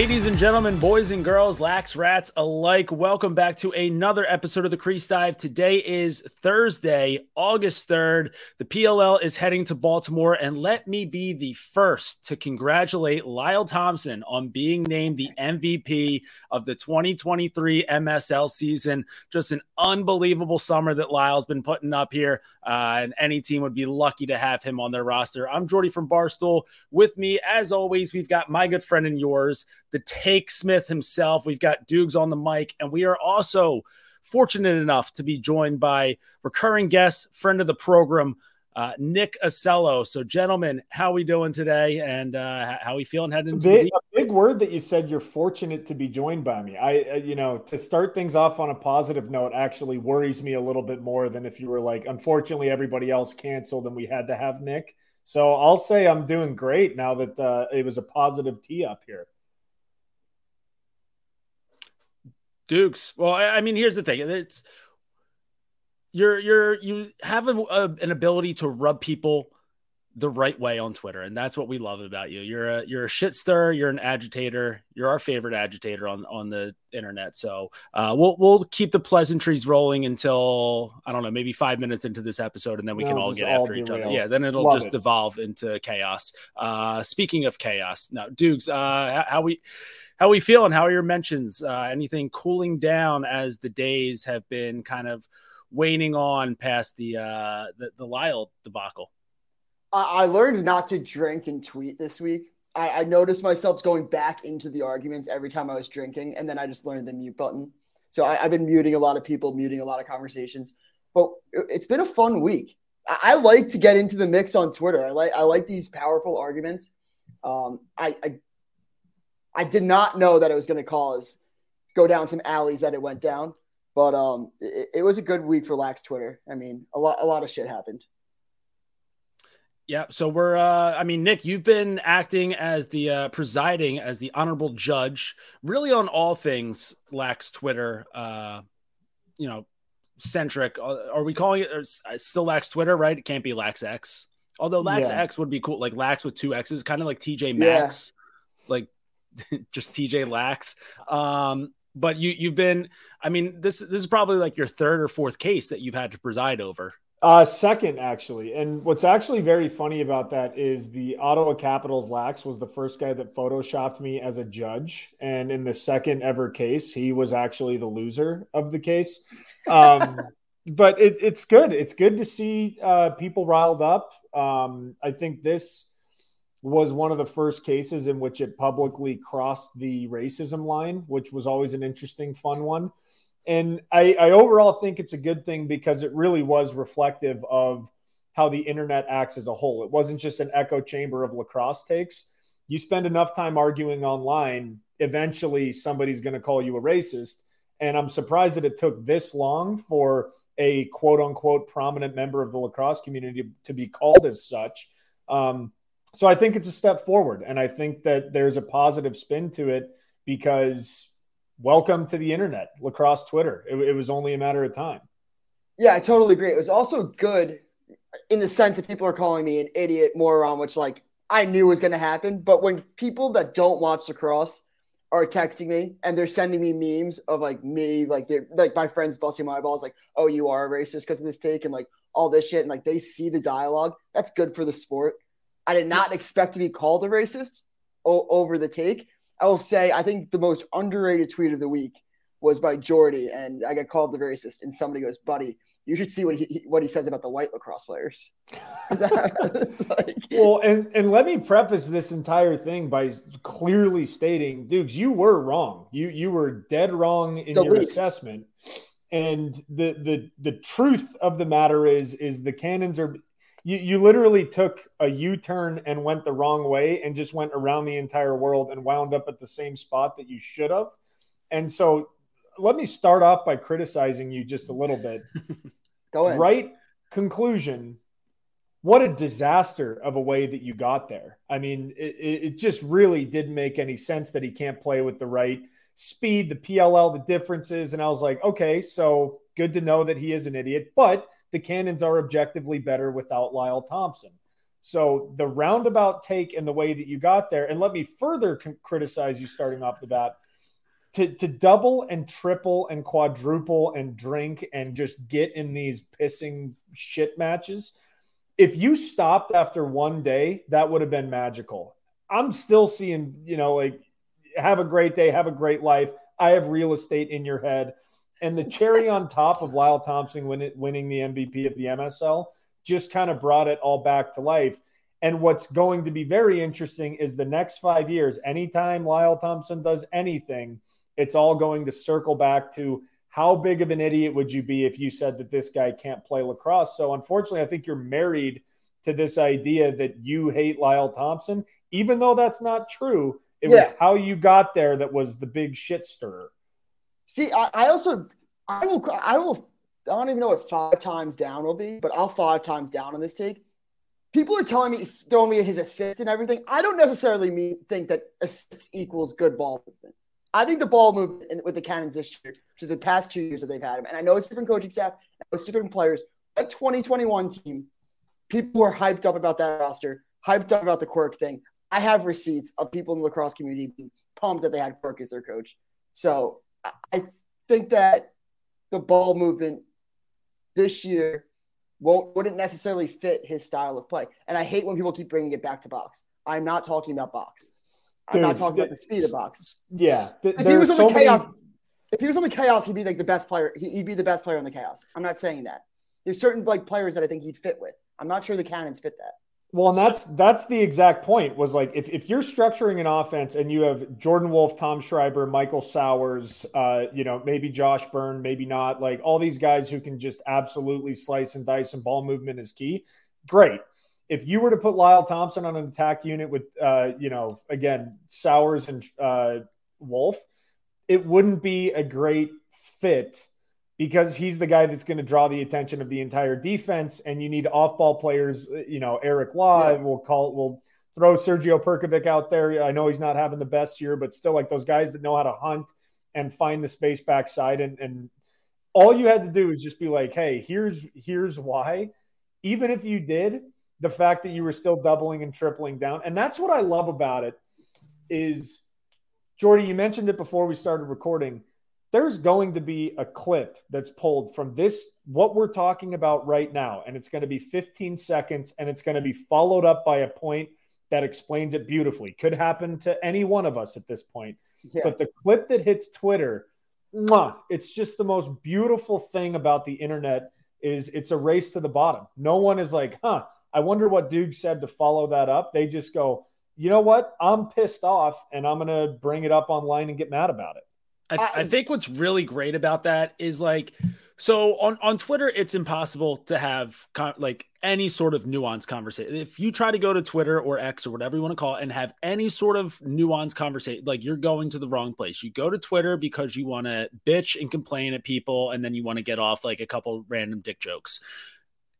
Ladies and gentlemen, boys and girls, lax rats alike, welcome back to another episode of the Crease Dive. Today is Thursday, August 3rd. The PLL is heading to Baltimore, and let me be the first to congratulate Lyle Thompson on being named the MVP of the 2023 MSL season. Just an unbelievable summer that Lyle's been putting up here, uh, and any team would be lucky to have him on their roster. I'm Jordy from Barstool. With me, as always, we've got my good friend and yours the Take Smith himself. We've got Dukes on the mic, and we are also fortunate enough to be joined by recurring guest, friend of the program, uh, Nick Ossello. So, gentlemen, how are we doing today, and uh, how we feeling heading into big, a big word that you said. You're fortunate to be joined by me. I, uh, you know, to start things off on a positive note, actually worries me a little bit more than if you were like, unfortunately, everybody else canceled and we had to have Nick. So I'll say I'm doing great now that uh, it was a positive tee up here. Dukes. Well, I mean, here's the thing: it's you're you're you have a, a, an ability to rub people the right way on Twitter, and that's what we love about you. You're a you're a shit stir. You're an agitator. You're our favorite agitator on on the internet. So uh, we'll we'll keep the pleasantries rolling until I don't know, maybe five minutes into this episode, and then we no, can all get all after each other. Yeah, then it'll love just it. evolve into chaos. Uh, speaking of chaos, now Dukes, uh, how we how are we feeling? How are your mentions? Uh, anything cooling down as the days have been kind of waning on past the uh, the, the Lyle debacle? I learned not to drink and tweet this week. I, I, noticed myself going back into the arguments every time I was drinking, and then I just learned the mute button. So I, have been muting a lot of people, muting a lot of conversations. But it's been a fun week. I, I, like to get into the mix on Twitter. I like I like these powerful arguments. Um, I, I I did not know that it was going to cause go down some alleys that it went down, but um, it, it, was a good week for Lax Twitter. I mean, a lot a lot of shit happened. Yeah, so we're uh I mean Nick, you've been acting as the uh presiding as the honorable judge really on all things Lax Twitter uh you know centric. Uh, are we calling it uh, still Lax Twitter, right? It can't be Lax X. Although Lax yeah. X would be cool, like Lax with two X's, kind of like TJ Maxx. Yeah. Like just TJ Lacks. Um, but you you've been, I mean, this this is probably like your third or fourth case that you've had to preside over. Uh, second, actually. And what's actually very funny about that is the Ottawa Capitals Lax was the first guy that photoshopped me as a judge. And in the second ever case, he was actually the loser of the case. Um, but it, it's good. It's good to see uh, people riled up. Um, I think this was one of the first cases in which it publicly crossed the racism line, which was always an interesting, fun one. And I, I overall think it's a good thing because it really was reflective of how the internet acts as a whole. It wasn't just an echo chamber of lacrosse takes. You spend enough time arguing online, eventually somebody's going to call you a racist. And I'm surprised that it took this long for a quote unquote prominent member of the lacrosse community to be called as such. Um, so I think it's a step forward. And I think that there's a positive spin to it because welcome to the internet, lacrosse Twitter. It, it, was only a matter of time. Yeah, I totally agree. It was also good in the sense that people are calling me an idiot moron, which like I knew was going to happen. But when people that don't watch lacrosse are texting me and they're sending me memes of like me, like they're like my friends busting my balls, like, oh, you are a racist because of this take and like all this shit. And like they see the dialogue. That's good for the sport. I did not expect to be called a racist o- over the take. I will say, I think the most underrated tweet of the week was by Jordy, and I got called the racist. And somebody goes, "Buddy, you should see what he what he says about the white lacrosse players." like, well, and and let me preface this entire thing by clearly stating, dudes, you were wrong. You you were dead wrong in your least. assessment. And the the the truth of the matter is is the cannons are you, you literally took a U-turn and went the wrong way and just went around the entire world and wound up at the same spot that you should have. And so let me start off by criticizing you just a little bit. Go ahead. Right conclusion. What a disaster of a way that you got there. I mean, it, it just really didn't make any sense that he can't play with the right speed, the PLL, the differences. And I was like, okay, so good to know that he is an idiot. But the Cannons are objectively better without Lyle Thompson. So the roundabout take and the way that you got there, and let me further criticize you starting off the bat. To, to double and triple and quadruple and drink and just get in these pissing shit matches. If you stopped after one day, that would have been magical. I'm still seeing, you know, like have a great day, have a great life. I have real estate in your head. And the cherry on top of Lyle Thompson win winning the MVP of the MSL just kind of brought it all back to life. And what's going to be very interesting is the next five years, anytime Lyle Thompson does anything, it's all going to circle back to how big of an idiot would you be if you said that this guy can't play lacrosse? So, unfortunately, I think you're married to this idea that you hate Lyle Thompson, even though that's not true. It yeah. was how you got there that was the big shit stirrer. See, I, I also I will I will I don't even know what five times down will be, but I'll five times down on this take. People are telling me throwing me his assist and everything. I don't necessarily mean think that assists equals good ball movement. I think the ball movement with the Cannons this year to the past two years that they've had him, and I know it's different coaching staff, it's different players. A 2021 team, people were hyped up about that roster, hyped up about the quirk thing. I have receipts of people in the lacrosse community being pumped that they had quirk as their coach. So I think that the ball movement this year won't wouldn't necessarily fit his style of play. And I hate when people keep bringing it back to box. I'm not talking about box. I'm Dude, not talking about the speed of box. Yeah, th- if he was on so the chaos, many... if he was on the chaos, he'd be like the best player. He'd be the best player on the chaos. I'm not saying that. There's certain like players that I think he'd fit with. I'm not sure the Cannons fit that. Well, and that's that's the exact point. Was like if, if you're structuring an offense and you have Jordan Wolf, Tom Schreiber, Michael Sowers, uh, you know, maybe Josh Byrne, maybe not, like all these guys who can just absolutely slice and dice and ball movement is key. Great. If you were to put Lyle Thompson on an attack unit with, uh, you know, again Sowers and uh, Wolf, it wouldn't be a great fit because he's the guy that's going to draw the attention of the entire defense. And you need off ball players, uh, you know, Eric Law, yeah. we'll call, we'll throw Sergio Perkovic out there. I know he's not having the best year, but still like those guys that know how to hunt and find the space backside. And, and all you had to do is just be like, hey, here's, here's why. Even if you did, the fact that you were still doubling and tripling down. And that's what I love about it is Jordy, you mentioned it before we started recording there's going to be a clip that's pulled from this, what we're talking about right now. And it's going to be 15 seconds and it's going to be followed up by a point that explains it beautifully. Could happen to any one of us at this point. Yeah. But the clip that hits Twitter, mwah, it's just the most beautiful thing about the internet is it's a race to the bottom. No one is like, huh, I wonder what Duke said to follow that up. They just go, you know what? I'm pissed off and I'm going to bring it up online and get mad about it. I, I, think what's really great about that is like, so on, on Twitter, it's impossible to have con- like any sort of nuanced conversation. If you try to go to Twitter or X or whatever you want to call it and have any sort of nuanced conversation, like you're going to the wrong place. You go to Twitter because you want to bitch and complain at people, and then you want to get off like a couple random dick jokes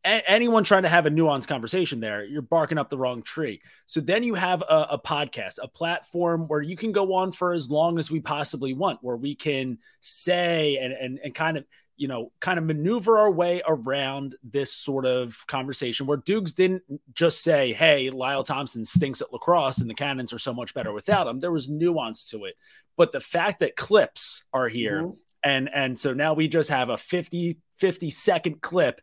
a- anyone trying to have a nuanced conversation there, you're barking up the wrong tree. So then you have a, a, podcast, a platform where you can go on for as long as we possibly want, where we can say and, and, and kind of, you know, kind of maneuver our way around this sort of conversation where Dukes didn't just say, Hey, Lyle Thompson stinks at lacrosse and the Cannons are so much better without him. There was nuance to it. But the fact that clips are here mm-hmm. and and so now we just have a 50 50 second clip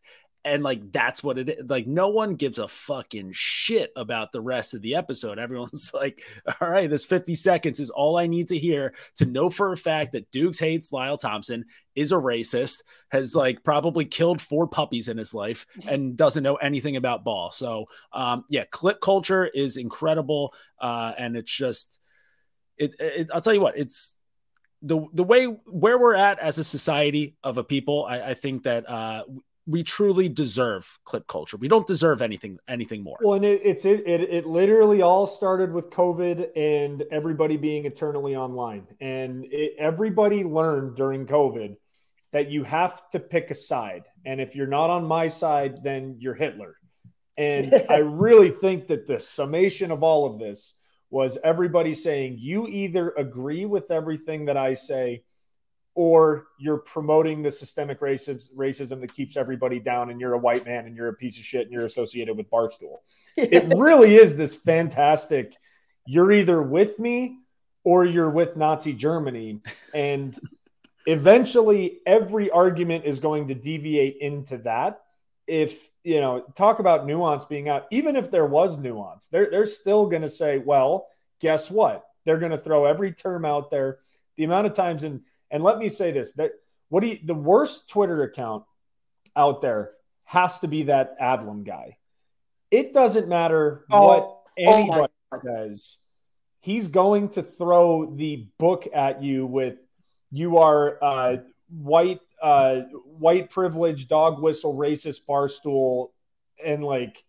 and like that's what it is like no one gives a fucking shit about the rest of the episode. Everyone's like all right this 50 seconds is all i need to hear to know for a fact that dukes hates lyle thompson is a racist has like probably killed four puppies in his life and doesn't know anything about ball. So um yeah clip culture is incredible uh and it's just it, it i'll tell you what it's the the way where we're at as a society of a people, I, I think that uh, we truly deserve clip culture. We don't deserve anything anything more. Well, and it, it's it, it it literally all started with COVID and everybody being eternally online, and it, everybody learned during COVID that you have to pick a side, and if you're not on my side, then you're Hitler. And I really think that the summation of all of this was everybody saying you either agree with everything that I say or you're promoting the systemic racism, racism that keeps everybody down and you're a white man and you're a piece of shit and you're associated with Barstool. it really is this fantastic you're either with me or you're with Nazi Germany. And eventually every argument is going to deviate into that. If you know, talk about nuance being out, even if there was nuance, they're they're still gonna say, well, guess what? They're gonna throw every term out there. The amount of times and and let me say this that what do you, the worst Twitter account out there has to be that Adlam guy. It doesn't matter oh, what oh anybody oh says. He's going to throw the book at you with you are uh, white, uh, white privilege, dog whistle, racist, barstool, and like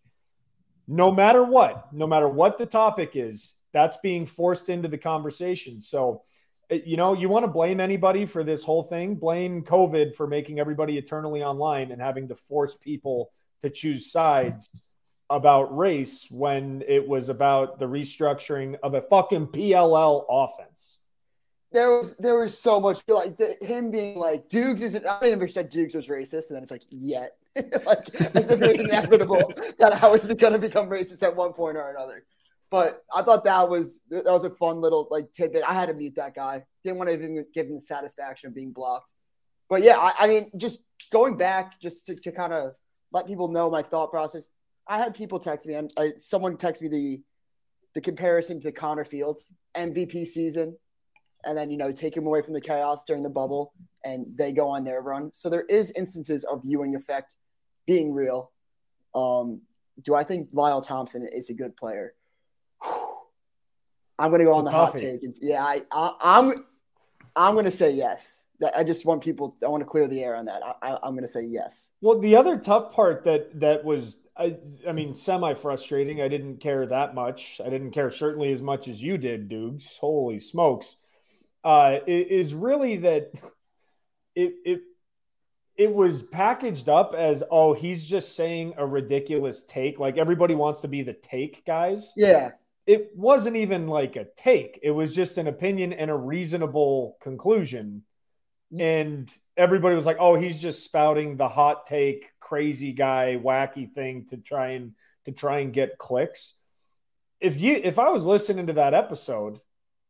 no matter what, no matter what the topic is, that's being forced into the conversation. So Uh, you know, you want to blame anybody for this whole thing, blame COVID for making everybody eternally online and having to force people to choose sides about race when it was about the restructuring of a fucking PLL offense. There was there was so much like the, him being like Dukes isn't. I never said Dukes was racist, and then it's like yet, like as if it was inevitable that I was going to become racist at one point or another. But I thought that was that was a fun little like tidbit. I had to meet that guy. Didn't want to even give him the satisfaction of being blocked. But yeah, I, I mean, just going back, just to, to kind of let people know my thought process. I had people text me, and I, someone text me the the comparison to Connor Fields MVP season, and then you know take him away from the chaos during the bubble, and they go on their run. So there is instances of Ewing effect being real. Um, do I think Lyle Thompson is a good player? I'm going to go on the hot take. Yeah, I, I, am I'm, I'm going to say yes. I just want people. I want to clear the air on that. I, am going to say yes. Well, the other tough part that that was, I, I mean, semi frustrating. I didn't care that much. I didn't care certainly as much as you did, Dukes. Holy smokes! Uh, is really that it it it was packaged up as oh he's just saying a ridiculous take like everybody wants to be the take guys yeah it wasn't even like a take it was just an opinion and a reasonable conclusion and everybody was like oh he's just spouting the hot take crazy guy wacky thing to try and to try and get clicks if you if i was listening to that episode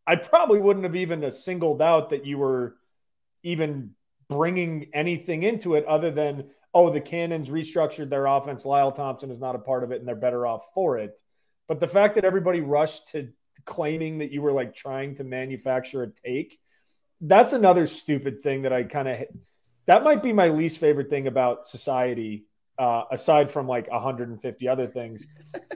i probably wouldn't have even a singled out that you were even bringing anything into it other than oh the Cannons restructured their offense. Lyle Thompson is not a part of it, and they're better off for it. But the fact that everybody rushed to claiming that you were like trying to manufacture a take, that's another stupid thing that I kind of that might be my least favorite thing about society. Uh, aside from like 150 other things,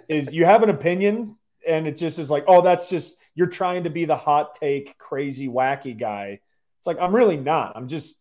is you have an opinion and it just is like, oh, that's just you're trying to be the hot take, crazy, wacky guy. It's like I'm really not. I'm just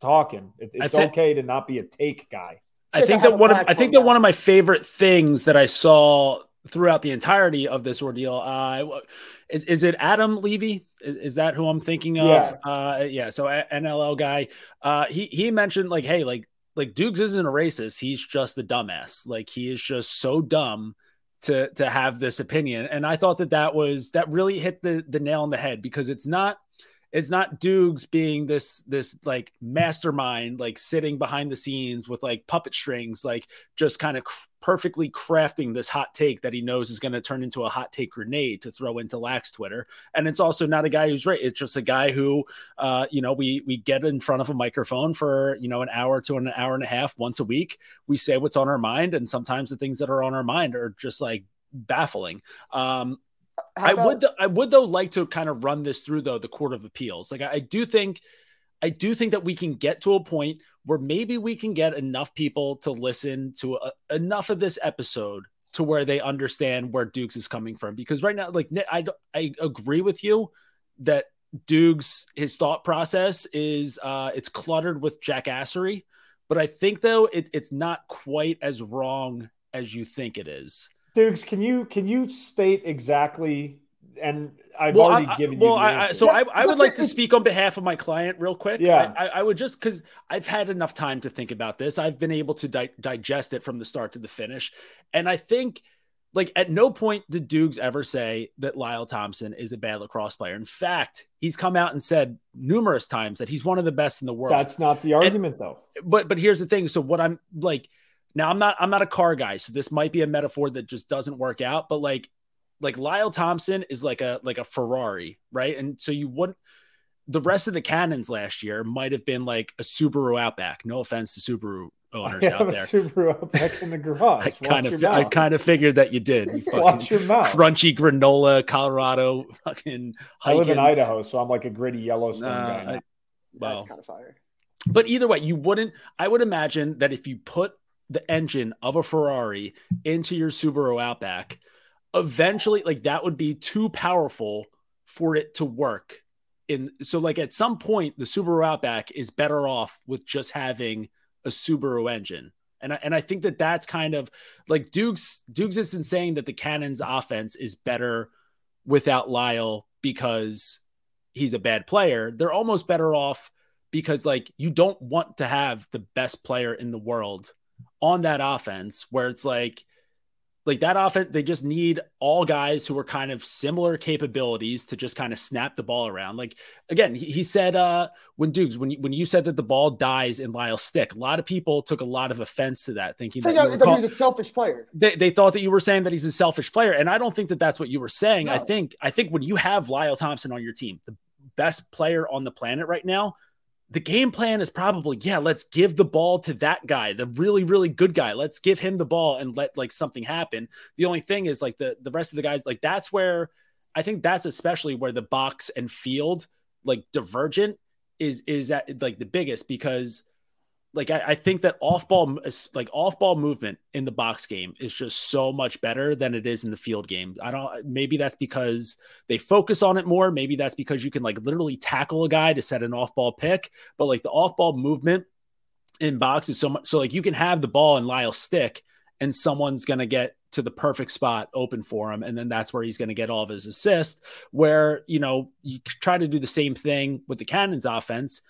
talking. It, it's th- okay to not be a take guy. I think that one of I think that one of my favorite things that I saw throughout the entirety of this ordeal uh, is is it Adam Levy? Is, is that who I'm thinking of? Yeah. Uh, yeah. So NLL guy. Uh, he he mentioned like, hey, like like Dukes isn't a racist. He's just a dumbass. Like he is just so dumb to to have this opinion. And I thought that that was that really hit the the nail on the head because it's not it's not Dukes being this this like mastermind, like sitting behind the scenes with like puppet strings, like just kind of cr- perfectly crafting this hot take that he knows is going to turn into a hot take grenade to throw into Lax Twitter. And it's also not a guy who's right. It's just a guy who, uh, you know, we we get in front of a microphone for you know an hour to an hour and a half once a week. We say what's on our mind, and sometimes the things that are on our mind are just like baffling. Um, I would I would though like to kind of run this through though the court of appeals. Like I, I do think I do think that we can get to a point where maybe we can get enough people to listen to a, enough of this episode to where they understand where Dukes is coming from. Because right now, like I I agree with you that Dukes his thought process is uh it's cluttered with jackassery, but I think though it, it's not quite as wrong as you think it is. Dukes, can you can you state exactly? And I've well, already I, given well, you. I, so I, I would like to speak on behalf of my client real quick. Yeah, I, I would just because I've had enough time to think about this. I've been able to di- digest it from the start to the finish, and I think like at no point did Dukes ever say that Lyle Thompson is a bad lacrosse player. In fact, he's come out and said numerous times that he's one of the best in the world. That's not the argument and, though. But but here's the thing. So what I'm like now I'm not I'm not a car guy, so this might be a metaphor that just doesn't work out, but like like Lyle Thompson is like a like a Ferrari, right? And so you wouldn't the rest of the cannons last year might have been like a Subaru Outback. No offense to Subaru owners I out there. Subaru Outback in the garage. I kind of I kind of figured that you did. You Watch your mouth. Crunchy granola, Colorado, fucking. Hiking. I live in Idaho, so I'm like a gritty Yellowstone uh, guy. I, well, That's kind of fire. But either way, you wouldn't. I would imagine that if you put the engine of a Ferrari into your Subaru Outback, eventually, like that would be too powerful for it to work. In so, like at some point, the Subaru Outback is better off with just having a Subaru engine. And I, and I think that that's kind of like Dukes Dukes isn't saying that the Cannons offense is better without Lyle because he's a bad player. They're almost better off because like you don't want to have the best player in the world on that offense where it's like like that offense, they just need all guys who are kind of similar capabilities to just kind of snap the ball around. Like again, he, he said uh when Dukes, when you, when you said that the ball dies in Lyle's stick, a lot of people took a lot of offense to that, thinking that, that he's a selfish player. They, they thought that you were saying that he's a selfish player, and I don't think that that's what you were saying. No. I think I think when you have Lyle Thompson on your team, the best player on the planet right now, the game plan is probably yeah let's give the ball to that guy the really really good guy. Let's give him the ball and let like something happen. The only thing is like the the rest of the guys like that's where i think that's especially where the box and field like divergent is is at like the biggest because like I, I, think that off ball like off ball movement in the box game is just so much better than it is in the field game. I don't maybe that's because they focus on it more. Maybe that's because you can like literally tackle a guy to set an off ball pick, but like the off ball movement in box is so much so like you can have the ball in Lyle's stick and someone's gonna get to the perfect spot open for him and then that's where he's going to get all of his assists where you know you try to do the same thing with the cannons offense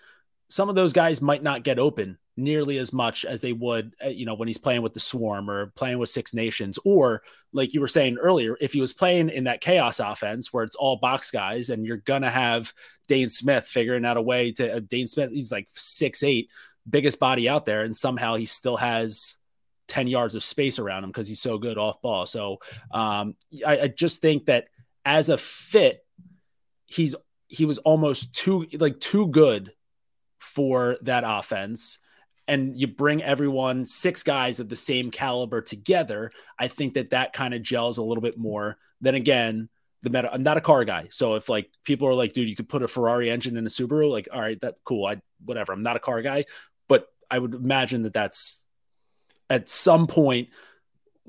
some of those guys might not get open nearly as much as they would, uh, you know, when he's playing with the Swarm or playing with Six Nations, or like you were saying earlier, if he was playing in that chaos offense where it's all box guys and you're gonna have Dhane Smith figuring out a way to uh, Dhane Smith, he's like six eight, biggest body out there, and somehow he still has 10 yards of space around him because he's so good off ball. So um, I, I just think that as a fit, he's he was almost too like too good for that offense and you bring everyone six guys of the same caliber together i think that that kind of gels a little bit more than again the meta i'm not a car guy so if like people are like dude you could put a ferrari engine in a subaru like all right that cool i whatever i'm not a car guy but i would imagine that that's at some point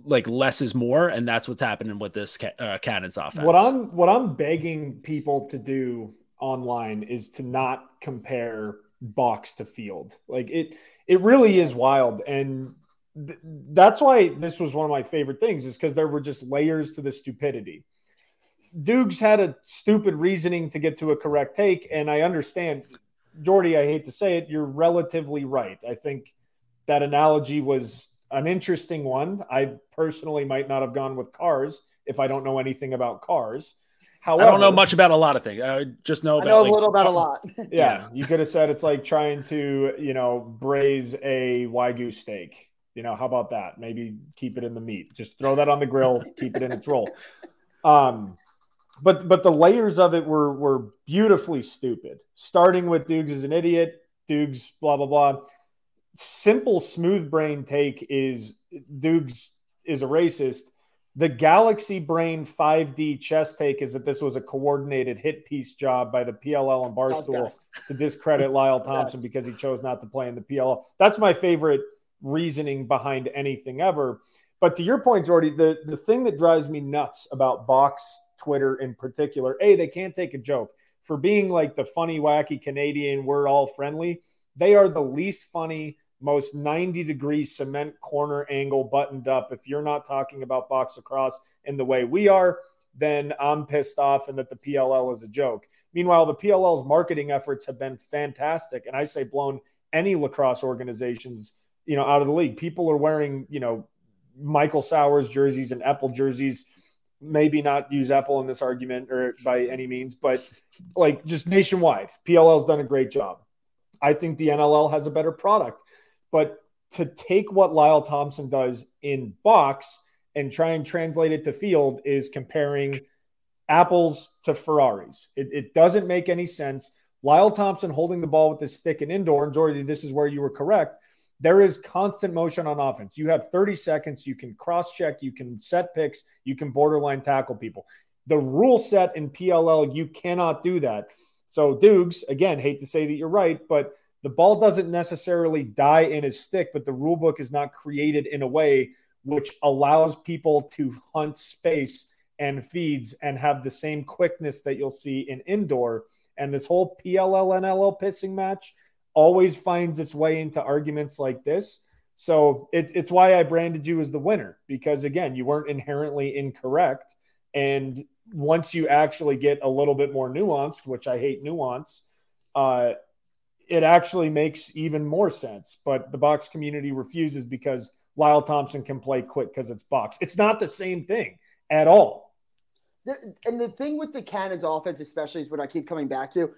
like less is more and that's what's happening with this uh, cannons offense. What i'm what i'm begging people to do online is to not compare box to field. Like it, it really is wild. And th- that's why this was one of my favorite things is because there were just layers to the stupidity. Dukes had a stupid reasoning to get to a correct take. And I understand, Jordy, I hate to say it, you're relatively right. I think that analogy was an interesting one. I personally might not have gone with cars if I don't know anything about cars. However, I don't know much about a lot of things. I just know about I know like, a little about a lot. yeah, yeah, you could have said it's like trying to, you know, braise a wagyu steak. You know, how about that? Maybe keep it in the meat. Just throw that on the grill, keep it in its roll. Um, but but the layers of it were were beautifully stupid. Starting with Dukes is an idiot. Dukes blah blah blah. Simple smooth brain take is Dukes is a racist the Galaxy Brain 5D chess take is that this was a coordinated hit piece job by the PLL and Barstool oh, to discredit Lyle Thompson because he chose not to play in the PLL. That's my favorite reasoning behind anything ever. But to your point, Jordy, the, the thing that drives me nuts about Box Twitter in particular, A, they can't take a joke. For being like the funny, wacky Canadian, we're all friendly, they are the least funny, most 90 degree cement corner angle buttoned up. If you're not talking about box lacrosse in the way we are, then I'm pissed off and that the PLL is a joke. Meanwhile, the PLL's marketing efforts have been fantastic. And I say blown any lacrosse organizations, you know, out of the league. People are wearing, you know, Michael Sowers jerseys and Epple jerseys. Maybe not use Apple in this argument or by any means, but like just nationwide, PLL's done a great job. I think the NLL has a better product, but to take what Lyle Thompson does in box and try and translate it to field is comparing apples to Ferraris. It, it doesn't make any sense. Lyle Thompson holding the ball with his stick in indoor, and Jordy, this is where you were correct. There is constant motion on offense. You have 30 seconds. You can cross check. You can set picks. You can borderline tackle people. The rule set in PLL, you cannot do that. So, Dukes, again, hate to say that you're right, but the ball doesn't necessarily die in his stick, but the rule book is not created in a way which allows people to hunt space and feeds and have the same quickness that you'll see in indoor. And this whole PLL and NLL pissing match always finds its way into arguments like this. So it's it's why I branded you as the winner because again, you weren't inherently incorrect. And once you actually get a little bit more nuanced, which I hate nuance, uh, it actually makes even more sense. But the box community refuses because Lyle Thompson can play quick because it's box. It's not the same thing at all and the thing with the Cannons offense, especially, is what I keep coming back to.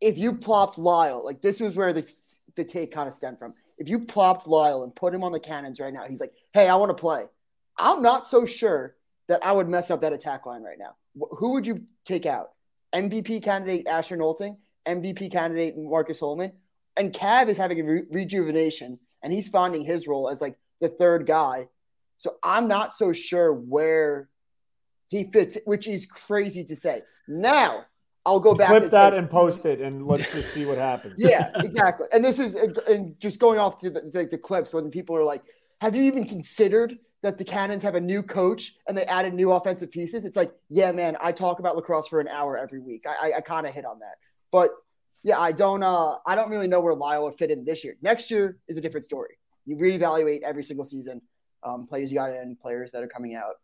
If you plopped Lyle, like this was where the, the take kind of stemmed from. If you plopped Lyle and put him on the Cannons right now, he's like, hey, I want to play. I'm not so sure that I would mess up that attack line right now. Who would you take out? MVP candidate Asher Nolting, MVP candidate Marcus Holman, and Cav is having a re- rejuvenation and he's finding his role as like the third guy. So I'm not so sure where he fits, which is crazy to say. Now, I'll go back. Clip that and post it, and let's just see what happens. Yeah, exactly. And this is, and just going off to the, the, the clips when people are like, "Have you even considered that the Cannons have a new coach and they added new offensive pieces?" It's like, yeah, man, I talk about lacrosse for an hour every week. I, I, I kind of hit on that, but yeah, I don't, uh, I don't really know where Lyle will fit in this year. Next year is a different story. You reevaluate every single season, um, players you got in, players that are coming out.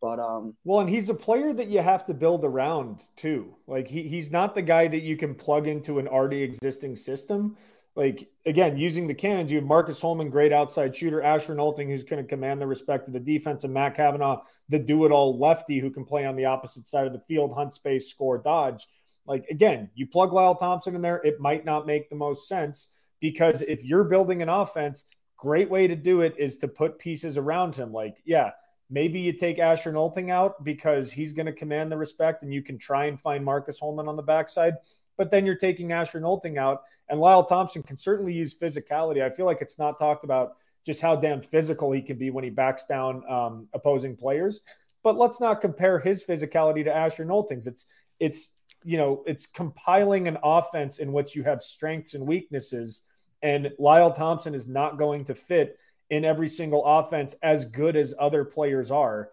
But um well, and he's a player that you have to build around too. Like he he's not the guy that you can plug into an already existing system. Like again, using the cannons, you have Marcus Holman, great outside shooter, Asher Nolting, who's going to command the respect of the defense, and Matt Kavanagh, the do-it-all lefty who can play on the opposite side of the field, hunt space, score, dodge. Like again, you plug Lyle Thompson in there, it might not make the most sense because if you're building an offense, great way to do it is to put pieces around him. Like, yeah, Maybe you take Asher Nolting out because he's going to command the respect and you can try and find Marcus Holman on the backside. But then you're taking Asher Nolting out, and Lyle Thompson can certainly use physicality. I feel like it's not talked about just how damn physical he can be when he backs down um, opposing players. But let's not compare his physicality to Asher Nolting's. It's it's you know it's compiling an offense in which you have strengths and weaknesses, and Lyle Thompson is not going to fit in every single offense as good as other players are,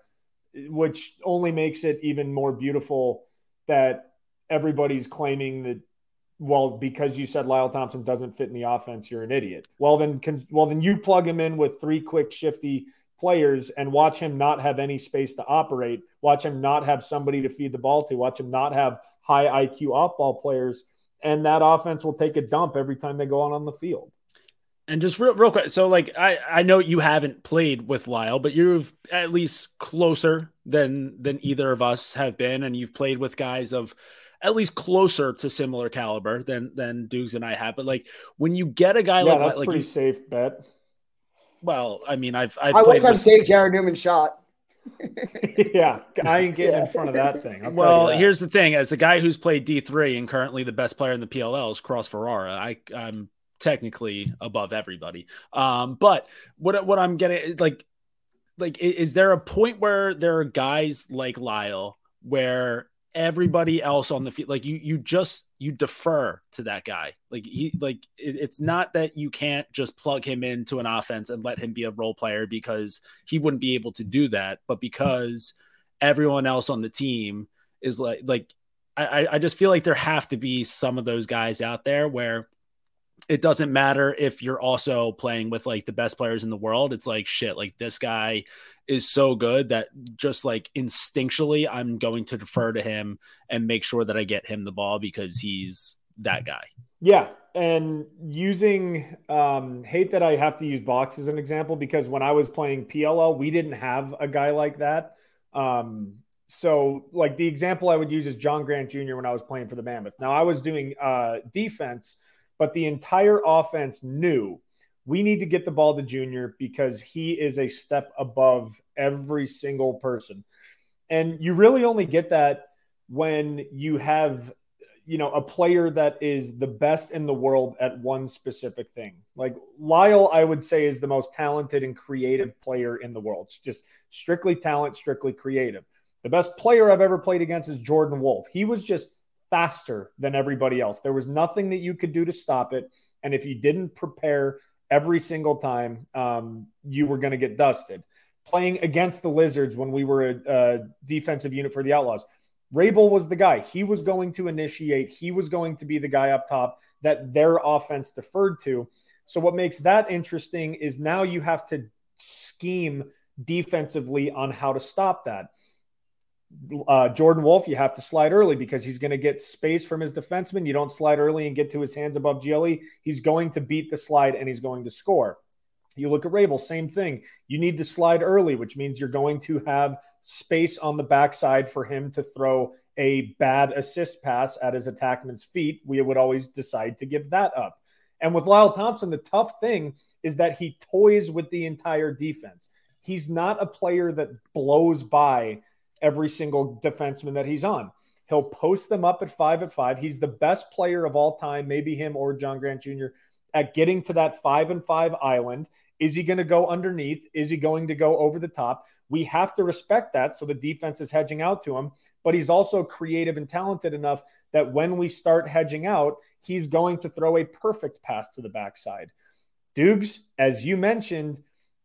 which only makes it even more beautiful that everybody's claiming that well because you said Lyle Thompson doesn't fit in the offense you're an idiot. Well then can, well then you plug him in with three quick shifty players and watch him not have any space to operate, watch him not have somebody to feed the ball to, watch him not have high IQ off ball players and that offense will take a dump every time they go on on the field. And just real, real quick, so like I, I know you haven't played with Lyle, but you're at least closer than than either of us have been, and you've played with guys of at least closer to similar caliber than than Dukes and I have. But like when you get a guy yeah, like that's like pretty you, safe bet. Well, I mean, I've I've I played was with, say Jared Newman shot. Yeah, I ain't getting Yeah. in front of that thing. Tell Well, that. here's the thing: as a guy who's played D three and currently the best player in the PLL is Cross Ferrara, I I'm technically above everybody. Um, but what what I'm getting like like is there a point where there are guys like Lyle where everybody else on the field like you you just you defer to that guy. Like he like it, it's not that you can't just plug him into an offense and let him be a role player because he wouldn't be able to do that but because everyone else on the team is like like I, I- I just feel like there have to be some of those guys out there where it doesn't matter if you're also playing with like the best players in the world. It's like shit, like this guy is so good that just like instinctually, I'm going to defer to him and make sure that I get him the ball because he's that guy. Yeah, and using um, hate that I have to use box as an example because when I was playing PLL, we didn't have a guy like that. Um, so, like the example I would use is John Grant Jr. when I was playing for the Mammoth. Now I was doing uh, defense, but the entire offense knew we need to get the ball to Junior because he is a step above every single person, and you really only get that when you have you know, a player that is the best in the world at one specific thing. Like Lyle, I would say is the most talented and creative player in the world. It's just strictly talent, strictly creative. The best player I've ever played against is Jordan Wolf. He was just faster than everybody else. There was nothing that you could do to stop it. And if you didn't prepare every single time, um, you were going to get dusted. Playing against the Lizards when we were a, a defensive unit for the Outlaws, Rabel was the guy. He was going to initiate. He was going to be the guy up top that their offense deferred to. So what makes that interesting is now you have to scheme defensively on how to stop that. Uh, Jordan Wolf, you have to slide early because he's going to get space from his defenseman. You don't slide early and get to his hands above GLE. He's going to beat the slide and he's going to score. You look at Rabel, same thing. You need to slide early, which means you're going to have space on the backside for him to throw a bad assist pass at his attackman's feet. We would always decide to give that up. And with Lyle Thompson, the tough thing is that he toys with the entire defense. He's not a player that blows by every single defenseman that he's on. He'll post them up at five at five. He's the best player of all time, maybe him or John Grant Jr., at getting to that five and five island. Is he going to go underneath? Is he going to go over the top? We have to respect that. So the defense is hedging out to him, but he's also creative and talented enough that when we start hedging out, he's going to throw a perfect pass to the backside. Dukes, as you mentioned,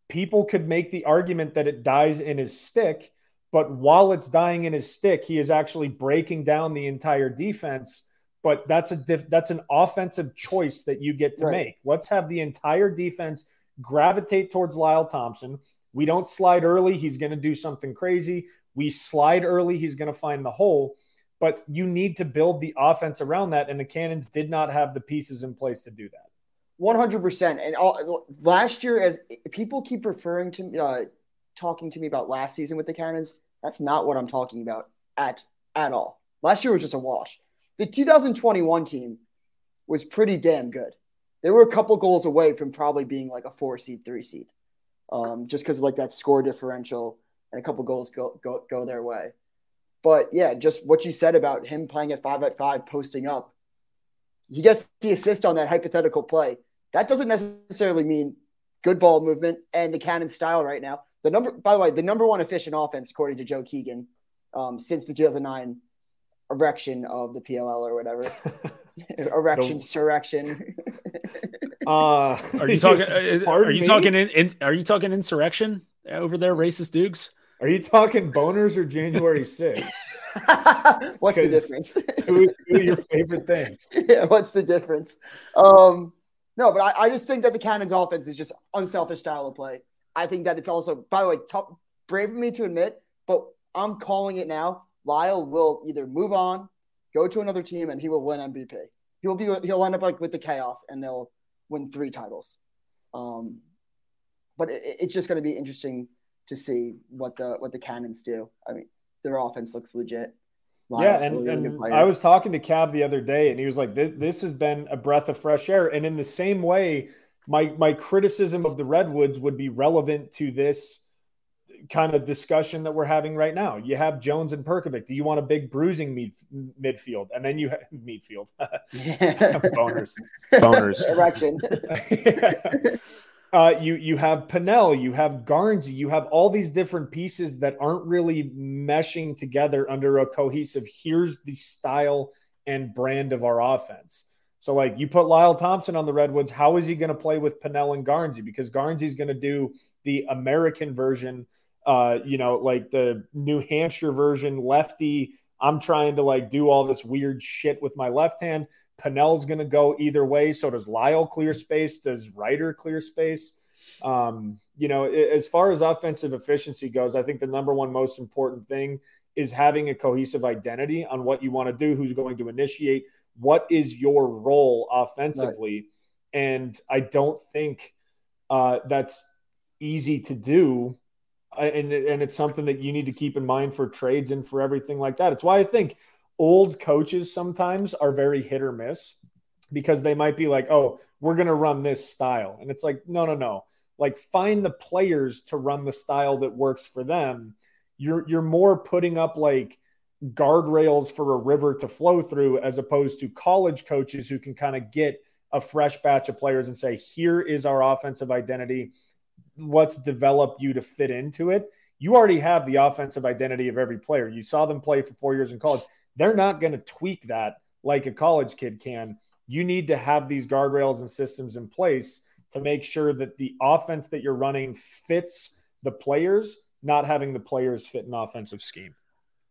people could make the argument that it dies in his stick, but while it's dying in his stick, he is actually breaking down the entire defense. But that's a diff- that's an offensive choice that you get to right. make. Let's have the entire defense gravitate towards Lyle Thompson. We don't slide early, he's going to do something crazy. We slide early, he's going to find the hole. But you need to build the offense around that. And the Cannons did not have the pieces in place to do that. 100%. And all, last year, as people keep referring to uh, talking to me about last season with the Cannons, that's not what I'm talking about at, at all. Last year was just a wash. The 2021 team was pretty damn good they were a couple goals away from probably being like a four seed, three seed, um, just because of like that score differential and a couple goals go, go go their way. But yeah, just what you said about him playing at five at five, posting up, he gets the assist on that hypothetical play. That doesn't necessarily mean good ball movement and the cannon style right now. The number, by the way, the number one efficient offense according to Joe Keegan um, since the 2009 erection of the PLL or whatever. erection, surrection. uh, are you talking? Uh, are you me? talking in, in, Are you talking insurrection over there, racist dukes? Are you talking boners or January 6th? what's the difference? two, two your favorite things. Yeah, what's the difference? Um, no, but I, I, just think that the Cannons offense is just unselfish style of play. I think that it's also, by the way, tough, brave of me to admit, but I'm calling it now. Lyle will either move on, go to another team, and he will win MVP. He will be he'll end up like with the chaos, and they'll win three titles. Um, but it, it's just going to be interesting to see what the what the Cannons do. I mean, their offense looks legit. Lyle's yeah, and, and I was talking to Cav the other day, and he was like, this, "This has been a breath of fresh air." And in the same way, my my criticism of the Redwoods would be relevant to this kind of discussion that we're having right now. You have Jones and Perkovic. Do you want a big bruising mid- midfield? And then you have midfield boners, boners, erection. uh, you you have Pannell, you have Garnsey, you have all these different pieces that aren't really meshing together under a cohesive. Here's the style and brand of our offense. So, like, you put Lyle Thompson on the Redwoods, how is he going to play with Pannell and Garnsey? Because Garnsey's going to do the American version uh, you know, like the New Hampshire version, lefty. I'm trying to like do all this weird shit with my left hand. Pannell's going to go either way. So does Lyle clear space? Does Ryder clear space? Um, you know, as far as offensive efficiency goes, I think the number one most important thing is having a cohesive identity on what you want to do, who's going to initiate, what is your role offensively? Right. And I don't think uh, that's easy to do. And, and it's something that you need to keep in mind for trades and for everything like that. It's why I think old coaches sometimes are very hit or miss because they might be like, oh, we're going to run this style. And it's like, no, no, no. Like find the players to run the style that works for them. You're you're more putting up like guardrails for a river to flow through as opposed to college coaches who can kind of get a fresh batch of players and say, here is our offensive identity. Let's develop you to fit into it. You already have the offensive identity of every player. You saw them play for four years in college. They're not going to tweak that like a college kid can. You need to have these guardrails and systems in place to make sure that the offense that you're running fits the players, not having the players fit an offensive scheme.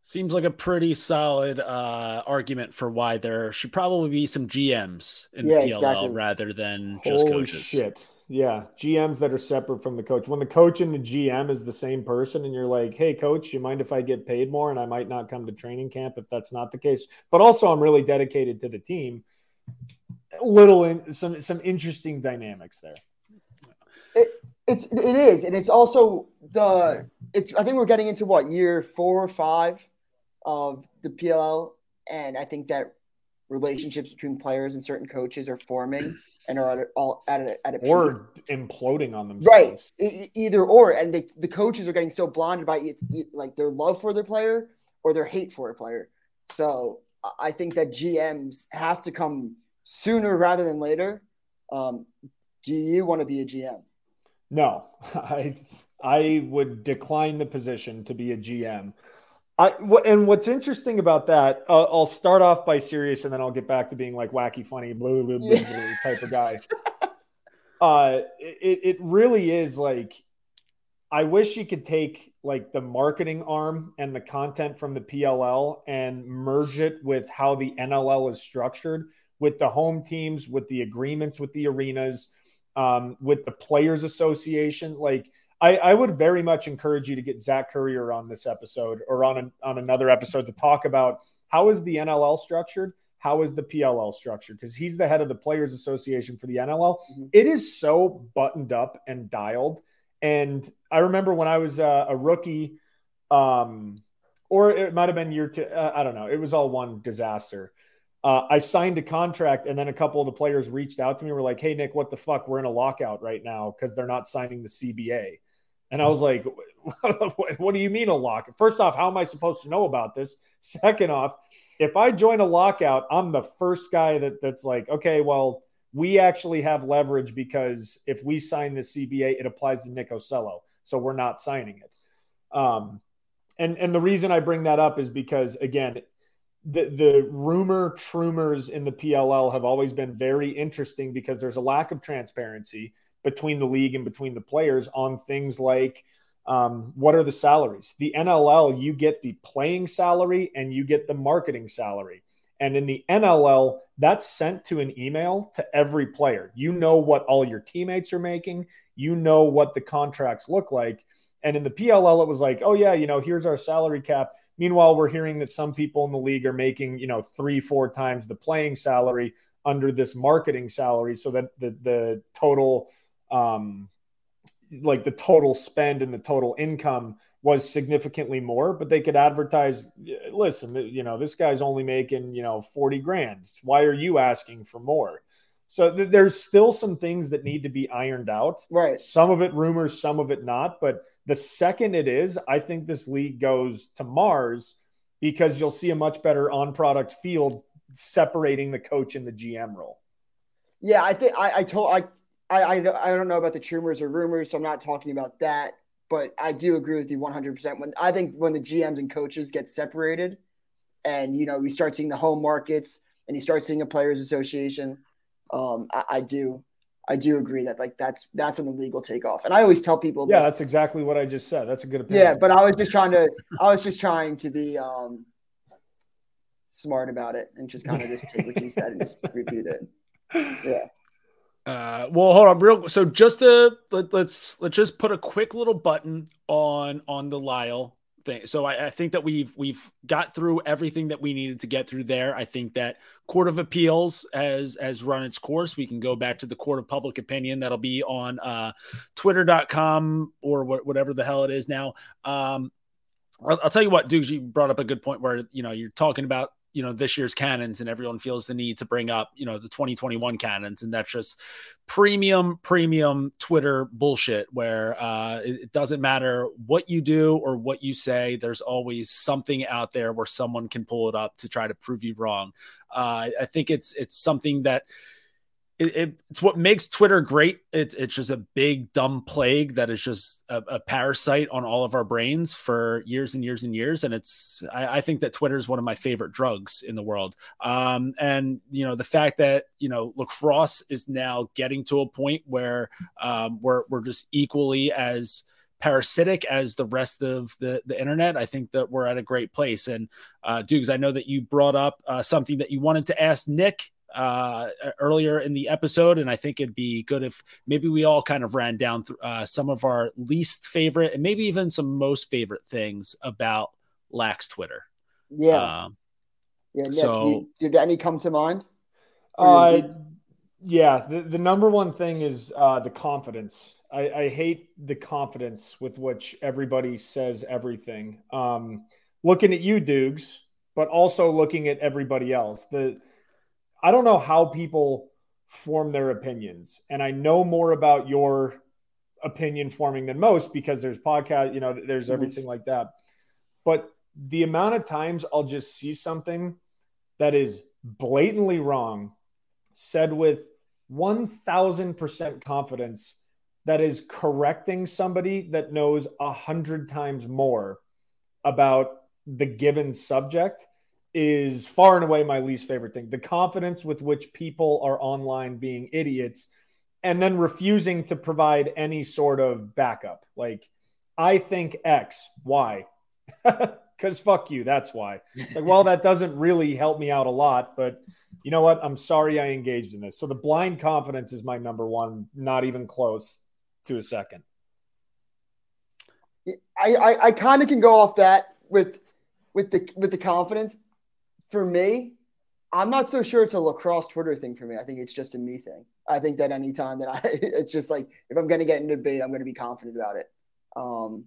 Seems like a pretty solid uh, argument for why there should probably be some GMs in yeah, PLL exactly. rather than just coaches. Shit. Yeah, GMs that are separate from the coach. When the coach and the GM is the same person, and you're like, "Hey, coach, you mind if I get paid more?" and I might not come to training camp if that's not the case. But also, I'm really dedicated to the team. Little in, some some interesting dynamics there. It, it's it is, and it's also the it's. I think we're getting into what year four or five of the PLL, and I think that relationships between players and certain coaches are forming and are at all at a, at a or imploding on themselves. Right, e- either or, and they, the coaches are getting so blinded by it, like their love for their player or their hate for a player. So I think that GMs have to come sooner rather than later. Um, do you want to be a GM? No, I I would decline the position to be a GM. I and what's interesting about that, uh, I'll start off by serious, and then I'll get back to being like wacky, funny, blah, blah, blah, blah type of guy. uh, it it really is like, I wish you could take like the marketing arm and the content from the PLL and merge it with how the NLL is structured, with the home teams, with the agreements with the arenas, um, with the players association, like I, I, would very much encourage you to get Zach Currier on this episode or on on another episode to talk about how is the NLL structured, how is the PLL structured because he's the head of the Players Association for the NLL. Mm-hmm. It is so buttoned up and dialed. And I remember when I was uh, a rookie, um, or it might have been year two. Uh, I don't know. It was all one disaster. Uh, I signed a contract, and then a couple of the players reached out to me. Were like, "Hey, Nick, what the fuck? We're in a lockout right now because they're not signing the CBA." And I was like, what do you mean a lock? First off, how am I supposed to know about this? Second off, if I join a lockout, I'm the first guy that that's like, okay, well, we actually have leverage because if we sign the CBA, it applies to Nick Ossello. So we're not signing it. Um, and and the reason I bring that up is because again, the the rumor trumors in the PLL have always been very interesting because there's a lack of transparency between the league and between the players on things like um, what are the salaries? The NLL, you get the playing salary and you get the marketing salary. And in the NLL, that's sent to an email to every player. You know what all your teammates are making, you know what the contracts look like. And in the PLL, it was like, oh, yeah, you know, here's our salary cap. Meanwhile, we're hearing that some people in the league are making, you know, three, four times the playing salary under this marketing salary so that the, the total um, like the total spend and the total income was significantly more, but they could advertise, listen, you know, this guy's only making, you know, 40 grand. Why are you asking for more? So th- there's still some things that need to be ironed out. Right. Some of it rumors, some of it not. But the second it is, I think this league goes to Mars because you'll see a much better on product field separating the coach and the GM role. Yeah, I think I, I told I I, I, I don't know about the rumors or rumors, so I'm not talking about that. But I do agree with you 100%. When I think when the GMs and coaches get separated, and you know we start seeing the home markets, and you start seeing a players' association, um, I, I do, I do agree that like that's that's when the league will take off. And I always tell people, yeah, that's exactly what I just said. That's a good opinion. Yeah, but I was just trying to, I was just trying to be um, smart about it and just kind of just take what you said and just repeat it. Yeah. Uh, well, hold on, real. So just to let, let's let's just put a quick little button on on the Lyle thing. So I, I, think that we've we've got through everything that we needed to get through there. I think that Court of Appeals has has run its course. We can go back to the Court of Public Opinion. That'll be on uh, Twitter.com or wh- whatever the hell it is now. Um, I'll, I'll, tell you what, Dukes, you brought up a good point where you know you're talking about you know this year's cannons and everyone feels the need to bring up you know the 2021 cannons and that's just premium premium twitter bullshit where uh, it, it, doesn't matter what you do or what you say there's always something out there where someone can pull it up to try to prove you wrong. Uh, i think it's it's something that it, it, it's what makes Twitter great. It's it's just a big dumb plague that is just a, a, parasite on all of our brains for years and years and years. And it's I, I, think that Twitter is one of my favorite drugs in the world. Um, and you know the fact that you know lacrosse is now getting to a point where um, we're we're just equally as parasitic as the rest of the the internet. I think that we're at a great place. And uh, Dukes, I know that you brought up uh, something that you wanted to ask Nick uh, earlier in the episode, and I think it'd be good if maybe we all kind of ran down th- uh, some of our least favorite and maybe even some most favorite things about Lax Twitter. Yeah. Um, yeah. Nick, so, did any come to mind? Uh, yeah. The, the number one thing is uh, the confidence. I, I hate the confidence with which everybody says everything. Um, looking at you, Dukes, but also looking at everybody else. The I don't know how people form their opinions. And I know more about your opinion forming than most because there's podcast, you know, there's mm-hmm. everything like that. But the amount of times I'll just see something that is blatantly wrong, said with 1000% confidence, that is correcting somebody that knows a hundred times more about the given subject is far and away my least favorite thing. The confidence with which people are online being idiots and then refusing to provide any sort of backup. Like, I think X, why? Because fuck you, that's why. It's like, well, that doesn't really help me out a lot, but you know what? I'm sorry I engaged in this. So the blind confidence is my number one, not even close to a second. I, I, I kind of can go off that with with the with the confidence for me, I'm not so sure it's a lacrosse Twitter thing for me. I think it's just a me thing. I think that anytime that I, it's just like if I'm going to get into debate, I'm going to be confident about it. Um,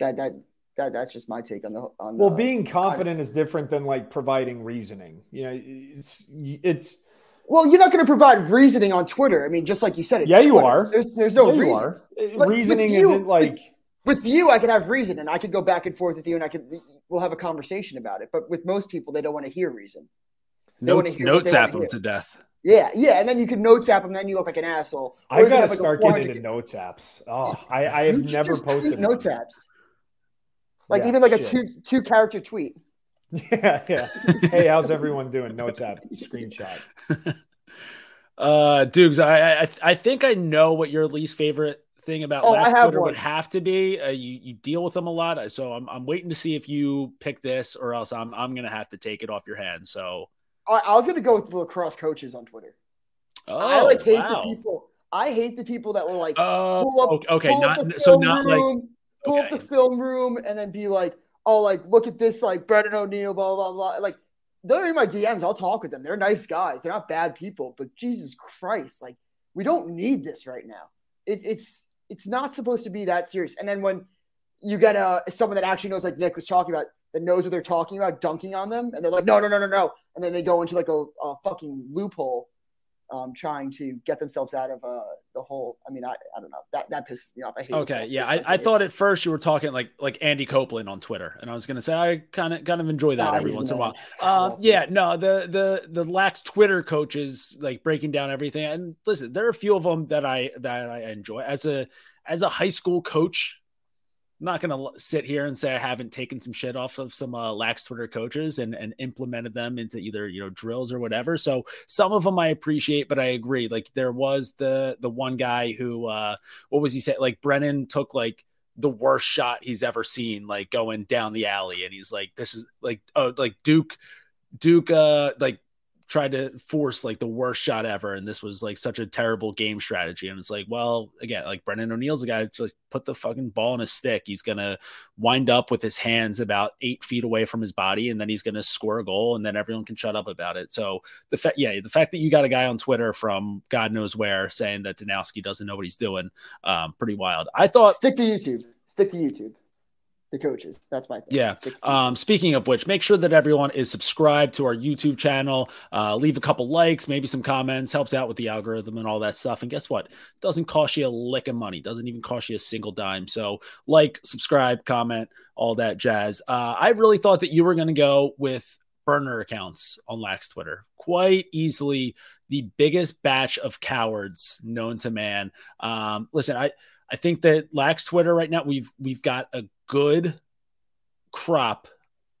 that that that that's just my take on the on. Well, the, being confident I, is different than like providing reasoning. You know, it's it's. Well, you're not going to provide reasoning on Twitter. I mean, just like you said, yeah, you are. There's, there's no yeah, reason. Reasoning you, isn't like with you, I could have reason and I could go back and forth with you and I could we'll have a conversation about it. But with most people, they don't want to hear reason. They notes, hear notes zap them to death. Yeah, yeah, and then you can notes app them, then you look like an asshole. I gotta like start getting into notes apps. Oh, I, I have never posted notes apps. Like yeah, even like shit. a two two character tweet. Yeah, yeah. hey, how's everyone doing? Notes app screenshot. uh, Dukes, I, I I think I know what your least favorite thing about oh, last one. would have to be uh, you you deal with them a lot. Uh, so I'm I'm waiting to see if you pick this or else I'm I'm gonna have to take it off your hands. So I, I was gonna go with the lacrosse coaches on Twitter. Oh, I like hate wow. the people. I hate the people that were like uh, pull up, okay, pull not up so not room, like pull okay. up the film room and then be like, oh, like look at this, like Brennan O'Neill, blah blah blah. Like they're in my DMs. I'll talk with them. They're nice guys. They're not bad people. But Jesus Christ, like we don't need this right now. It, it's it's not supposed to be that serious. And then when you get a someone that actually knows, like Nick was talking about, that knows what they're talking about, dunking on them, and they're like, no, no, no, no, no, and then they go into like a, a fucking loophole, um, trying to get themselves out of uh, the hole. I mean, I, I don't know that that pisses me off. I hate. Okay, yeah, I, I, thought at first you were talking like like Andy Copeland on Twitter, and I was gonna say I kind of kind of enjoy that nah, every once in a while. Um, yeah, no, the the the lax Twitter coaches like breaking down everything, and listen, there are a few of them that I that I enjoy as a as a high school coach, not going to sit here and say I haven't taken some shit off of some uh, lax Twitter coaches and, and implemented them into either, you know, drills or whatever. So some of them I appreciate, but I agree. Like there was the, the one guy who, uh, what was he say? Like Brennan took like the worst shot he's ever seen, like going down the alley. And he's like, this is like, oh, like Duke, Duke, uh, like tried to force like the worst shot ever, and this was like such a terrible game strategy. And it's like, well, again, like Brennan O'Neill's a guy to like put the fucking ball in a stick. He's gonna wind up with his hands about eight feet away from his body, and then he's gonna score a goal, and then everyone can shut up about it. So the fact, yeah, the fact that you got a guy on Twitter from God knows where saying that Danowski doesn't know what he's doing, um, pretty wild. I thought stick to YouTube. Stick to YouTube the coaches. That's my thing. Yeah. Um, speaking of which, make sure that everyone is subscribed to our YouTube channel. Uh, leave a couple likes, maybe some comments, helps out with the algorithm and all that stuff. And guess what? Doesn't cost you a lick of money. Doesn't even cost you a single dime. So like, subscribe, comment, all that jazz. Uh, I really thought that you were going to go with burner accounts on Lax Twitter. Quite easily the biggest batch of cowards known to man. Um, listen, I I think that Lax Twitter right now we've we've got a good crop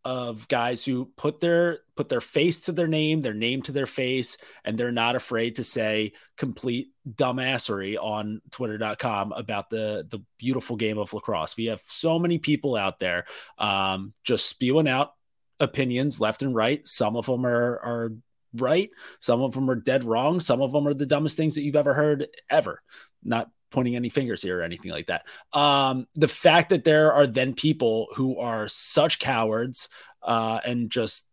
of guys who put their put their face to their name, their name to their face, and they're not afraid to say complete dumbassery on twitter.com about the the beautiful game of lacrosse. We have so many people out there um, just spewing out opinions left and right. Some of them are are right, some of them are dead wrong, some of them are the dumbest things that you've ever heard ever. Not pointing any fingers here or anything like that. Um, the fact that there are then people who are such cowards uh, and just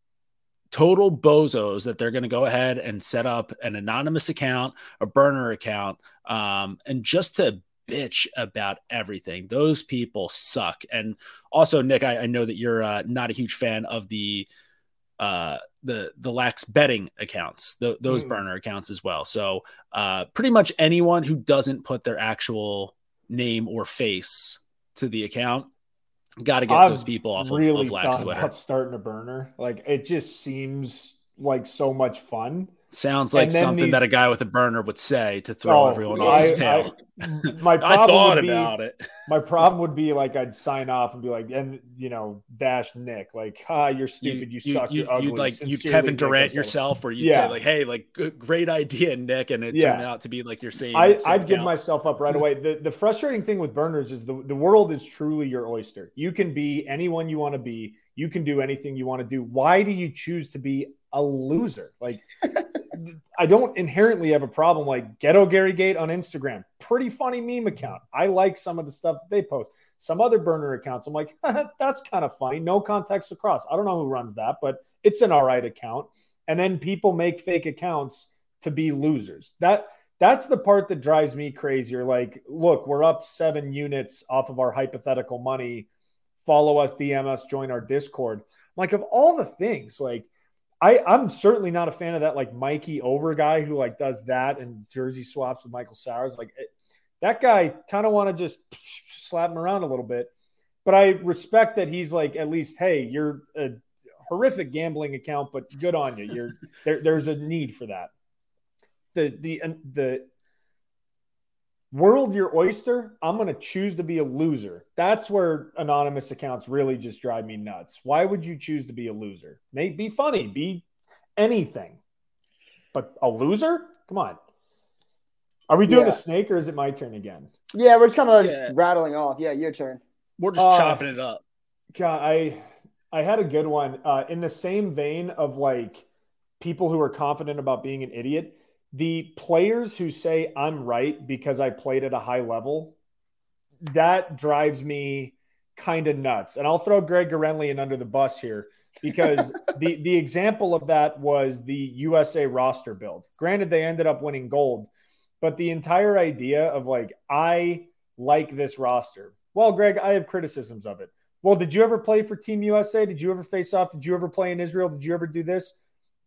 total bozos that they're going to go ahead and set up an anonymous account, a burner account, um, and just to bitch about everything. Those people suck. And also, Nick, I, I know that you're uh, not a huge fan of the uh, the the lax betting accounts, the, those mm. burner accounts as well. So uh, pretty much anyone who doesn't put their actual name or face to the account, got to get I've those people off really of, of Lax Twitter. About starting a burner, like it just seems like so much fun. Sounds like something these... that a guy with a burner would say to throw oh, everyone off his tail. I, my problem I thought would be, about it. my problem would be like I'd sign off and be like, and you know, dash Nick, like, ah, you're stupid, you, you suck, you, are ugly. You'd like you Kevin Durant yourself, or you'd yeah. say like, hey, like, good, great idea, Nick, and it yeah. turned out to be like you're saying. I, I'd give myself up right away. The the frustrating thing with burners is the the world is truly your oyster. You can be anyone you want to be. You can do anything you want to do. Why do you choose to be a loser? Like. I don't inherently have a problem like Ghetto Gary Gate on Instagram. Pretty funny meme account. I like some of the stuff they post. Some other burner accounts, I'm like, that's kind of funny. No context across. I don't know who runs that, but it's an all right account. And then people make fake accounts to be losers. That that's the part that drives me crazy. Or like, look, we're up seven units off of our hypothetical money. Follow us, DM us, join our Discord. Like of all the things, like I, I'm certainly not a fan of that like Mikey over guy who like does that and jersey swaps with Michael Sowers. Like it, that guy kind of want to just slap him around a little bit. But I respect that he's like at least, hey, you're a horrific gambling account, but good on you. You're there, there's a need for that. The the the world your oyster, I'm going to choose to be a loser. That's where anonymous accounts really just drive me nuts. Why would you choose to be a loser? May be funny, be anything. But a loser? Come on. Are we doing yeah. a snake or is it my turn again? Yeah, we're just kind of just rattling off. Yeah, your turn. We're just uh, chopping it up. God, I I had a good one. Uh, in the same vein of like people who are confident about being an idiot the players who say I'm right because I played at a high level, that drives me kind of nuts. And I'll throw Greg in under the bus here because the the example of that was the USA roster build. Granted, they ended up winning gold, but the entire idea of like I like this roster. Well, Greg, I have criticisms of it. Well, did you ever play for Team USA? Did you ever face off? Did you ever play in Israel? Did you ever do this?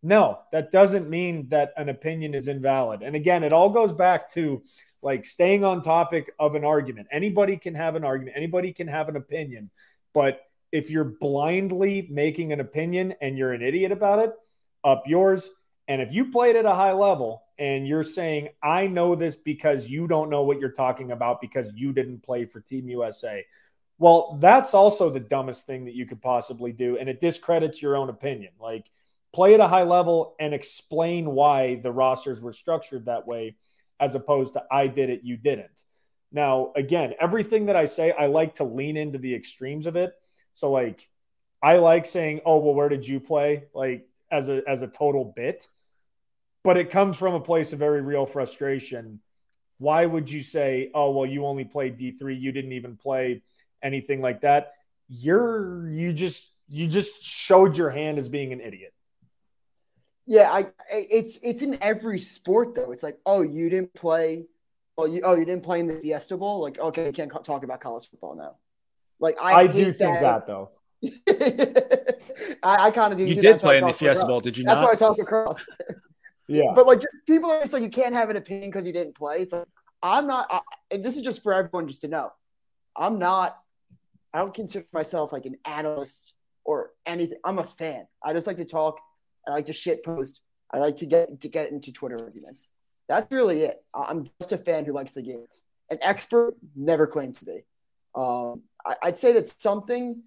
No, that doesn't mean that an opinion is invalid. And again, it all goes back to like staying on topic of an argument. Anybody can have an argument, anybody can have an opinion. But if you're blindly making an opinion and you're an idiot about it, up yours. And if you played at a high level and you're saying, I know this because you don't know what you're talking about because you didn't play for Team USA, well, that's also the dumbest thing that you could possibly do. And it discredits your own opinion. Like, play at a high level and explain why the rosters were structured that way as opposed to I did it, you didn't. Now, again, everything that I say, I like to lean into the extremes of it. So like I like saying, "Oh, well, where did you play?" like as a as a total bit. but it comes from a place of very real frustration. Why would you say, "Oh, well, you only played D3, you didn't even play anything like that?" You're you just you just showed your hand as being an idiot. Yeah, I it's it's in every sport though. It's like, "Oh, you didn't play Oh, you oh you didn't play in the Fiesta Bowl? Like, okay, you can't talk about college football now. Like, I, I do think that, though. I, I kind of do. You did play in the Fiesta Bowl, did you not? That's not? why I talk across. yeah, but like, just people are just like, you can't have an opinion because you didn't play. It's like I'm not, I, and this is just for everyone just to know. I'm not. I don't consider myself like an analyst or anything. I'm a fan. I just like to talk. I like to shit post. I like to get to get into Twitter arguments. That's really it. I'm just a fan who likes the game. An expert never claimed to be. Um, I, would say that's something.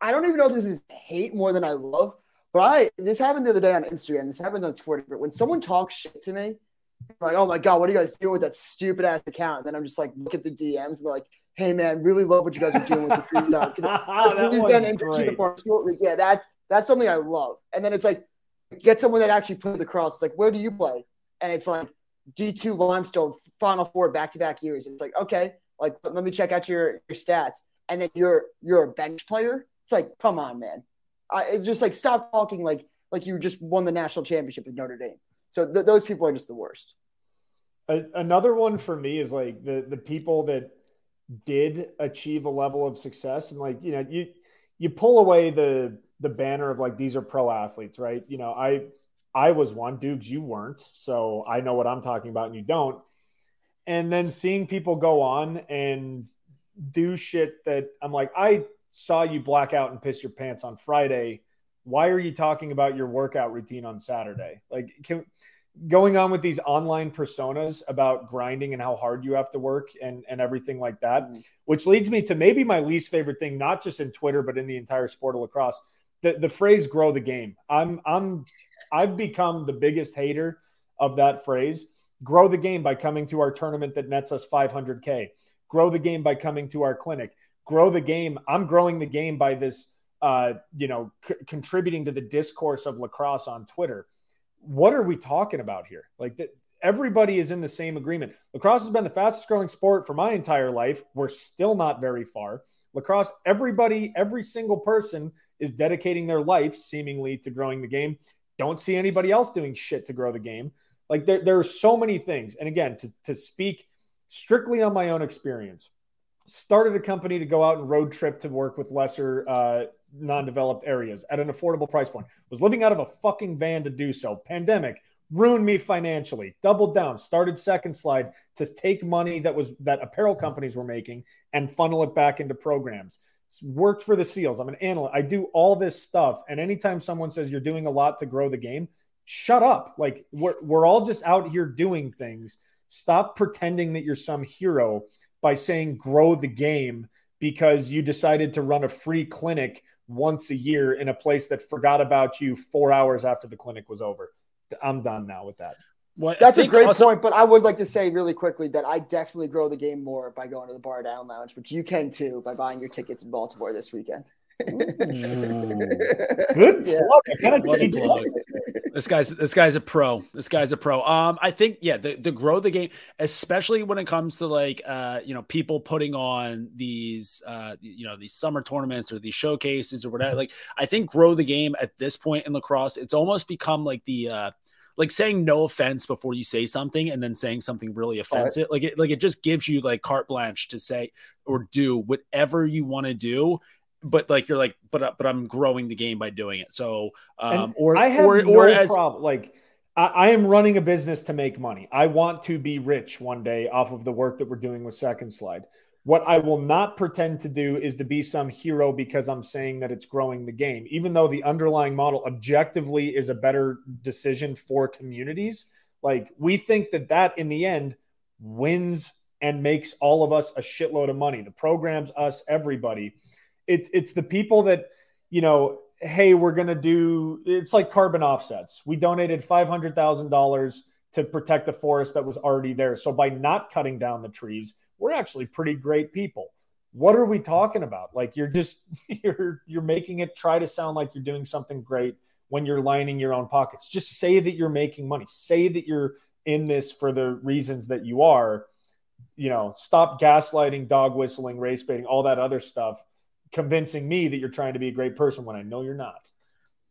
I don't even know if this is hate more than I love, but I this happened the other day on Instagram. This happened on Twitter. But when someone talks shit to me, I'm like, oh my god, what are you guys doing with that stupid ass account? And then I'm just like, look at the DMs and they're like, hey man, really love what you guys are doing with the freestyle. Yeah, that's that's something I love. And then it's like, get someone that actually put it across. It's like, where do you play? And it's like, D2 Limestone Final Four back to back years. It's like, okay, like let me check out your, your stats. And then you're you're a bench player. It's like, come on, man. I, it's just like stop talking like like you just won the national championship with Notre Dame. So th- those people are just the worst. Another one for me is like the the people that did achieve a level of success and like you know you you pull away the the banner of like these are pro athletes, right? You know, I I was one, dudes, you weren't. So I know what I'm talking about and you don't. And then seeing people go on and do shit that I'm like, I saw you black out and piss your pants on Friday. Why are you talking about your workout routine on Saturday? Like, can, going on with these online personas about grinding and how hard you have to work and, and everything like that, mm-hmm. which leads me to maybe my least favorite thing, not just in Twitter, but in the entire sport of lacrosse. The, the phrase grow the game. I'm I'm I've become the biggest hater of that phrase. Grow the game by coming to our tournament that nets us 500K. Grow the game by coming to our clinic. Grow the game. I'm growing the game by this, uh, you know, c- contributing to the discourse of lacrosse on Twitter. What are we talking about here? Like that, everybody is in the same agreement. Lacrosse has been the fastest growing sport for my entire life. We're still not very far. Lacrosse, everybody, every single person is dedicating their life seemingly to growing the game. Don't see anybody else doing shit to grow the game. Like there, there are so many things. And again, to, to speak strictly on my own experience, started a company to go out and road trip to work with lesser uh, non-developed areas at an affordable price point. Was living out of a fucking van to do so. Pandemic ruined me financially. Doubled down. Started Second Slide to take money that was that apparel companies were making and funnel it back into programs worked for the SEALs. I'm an analyst. I do all this stuff. And anytime someone says you're doing a lot to grow the game, shut up. Like we're, we're all just out here doing things. Stop pretending that you're some hero by saying grow the game because you decided to run a free clinic once a year in a place that forgot about you four hours after the clinic was over. I'm done now with that. Well, That's a great also, point, but I would like to say really quickly that I definitely grow the game more by going to the Bar Down Lounge, which you can too by buying your tickets in Baltimore this weekend. Good yeah. plug. This guy's this guy's a pro. This guy's a pro. Um, I think yeah, the, the grow the game, especially when it comes to like uh, you know, people putting on these uh, you know, these summer tournaments or these showcases or whatever. Like, I think grow the game at this point in lacrosse, it's almost become like the uh like saying no offense before you say something and then saying something really offensive. Right. Like it like it just gives you like carte blanche to say or do whatever you want to do. But like you're like, but but I'm growing the game by doing it. So um, or I have or, no or as, problem. Like I, I am running a business to make money. I want to be rich one day off of the work that we're doing with Second Slide. What I will not pretend to do is to be some hero because I'm saying that it's growing the game, even though the underlying model objectively is a better decision for communities. Like we think that that in the end wins and makes all of us a shitload of money. The programs, us, everybody. It's it's the people that you know. Hey, we're gonna do. It's like carbon offsets. We donated five hundred thousand dollars to protect the forest that was already there. So by not cutting down the trees, we're actually pretty great people. What are we talking about? Like you're just you're you're making it try to sound like you're doing something great when you're lining your own pockets. Just say that you're making money. Say that you're in this for the reasons that you are. You know, stop gaslighting, dog whistling, race baiting, all that other stuff, convincing me that you're trying to be a great person when I know you're not.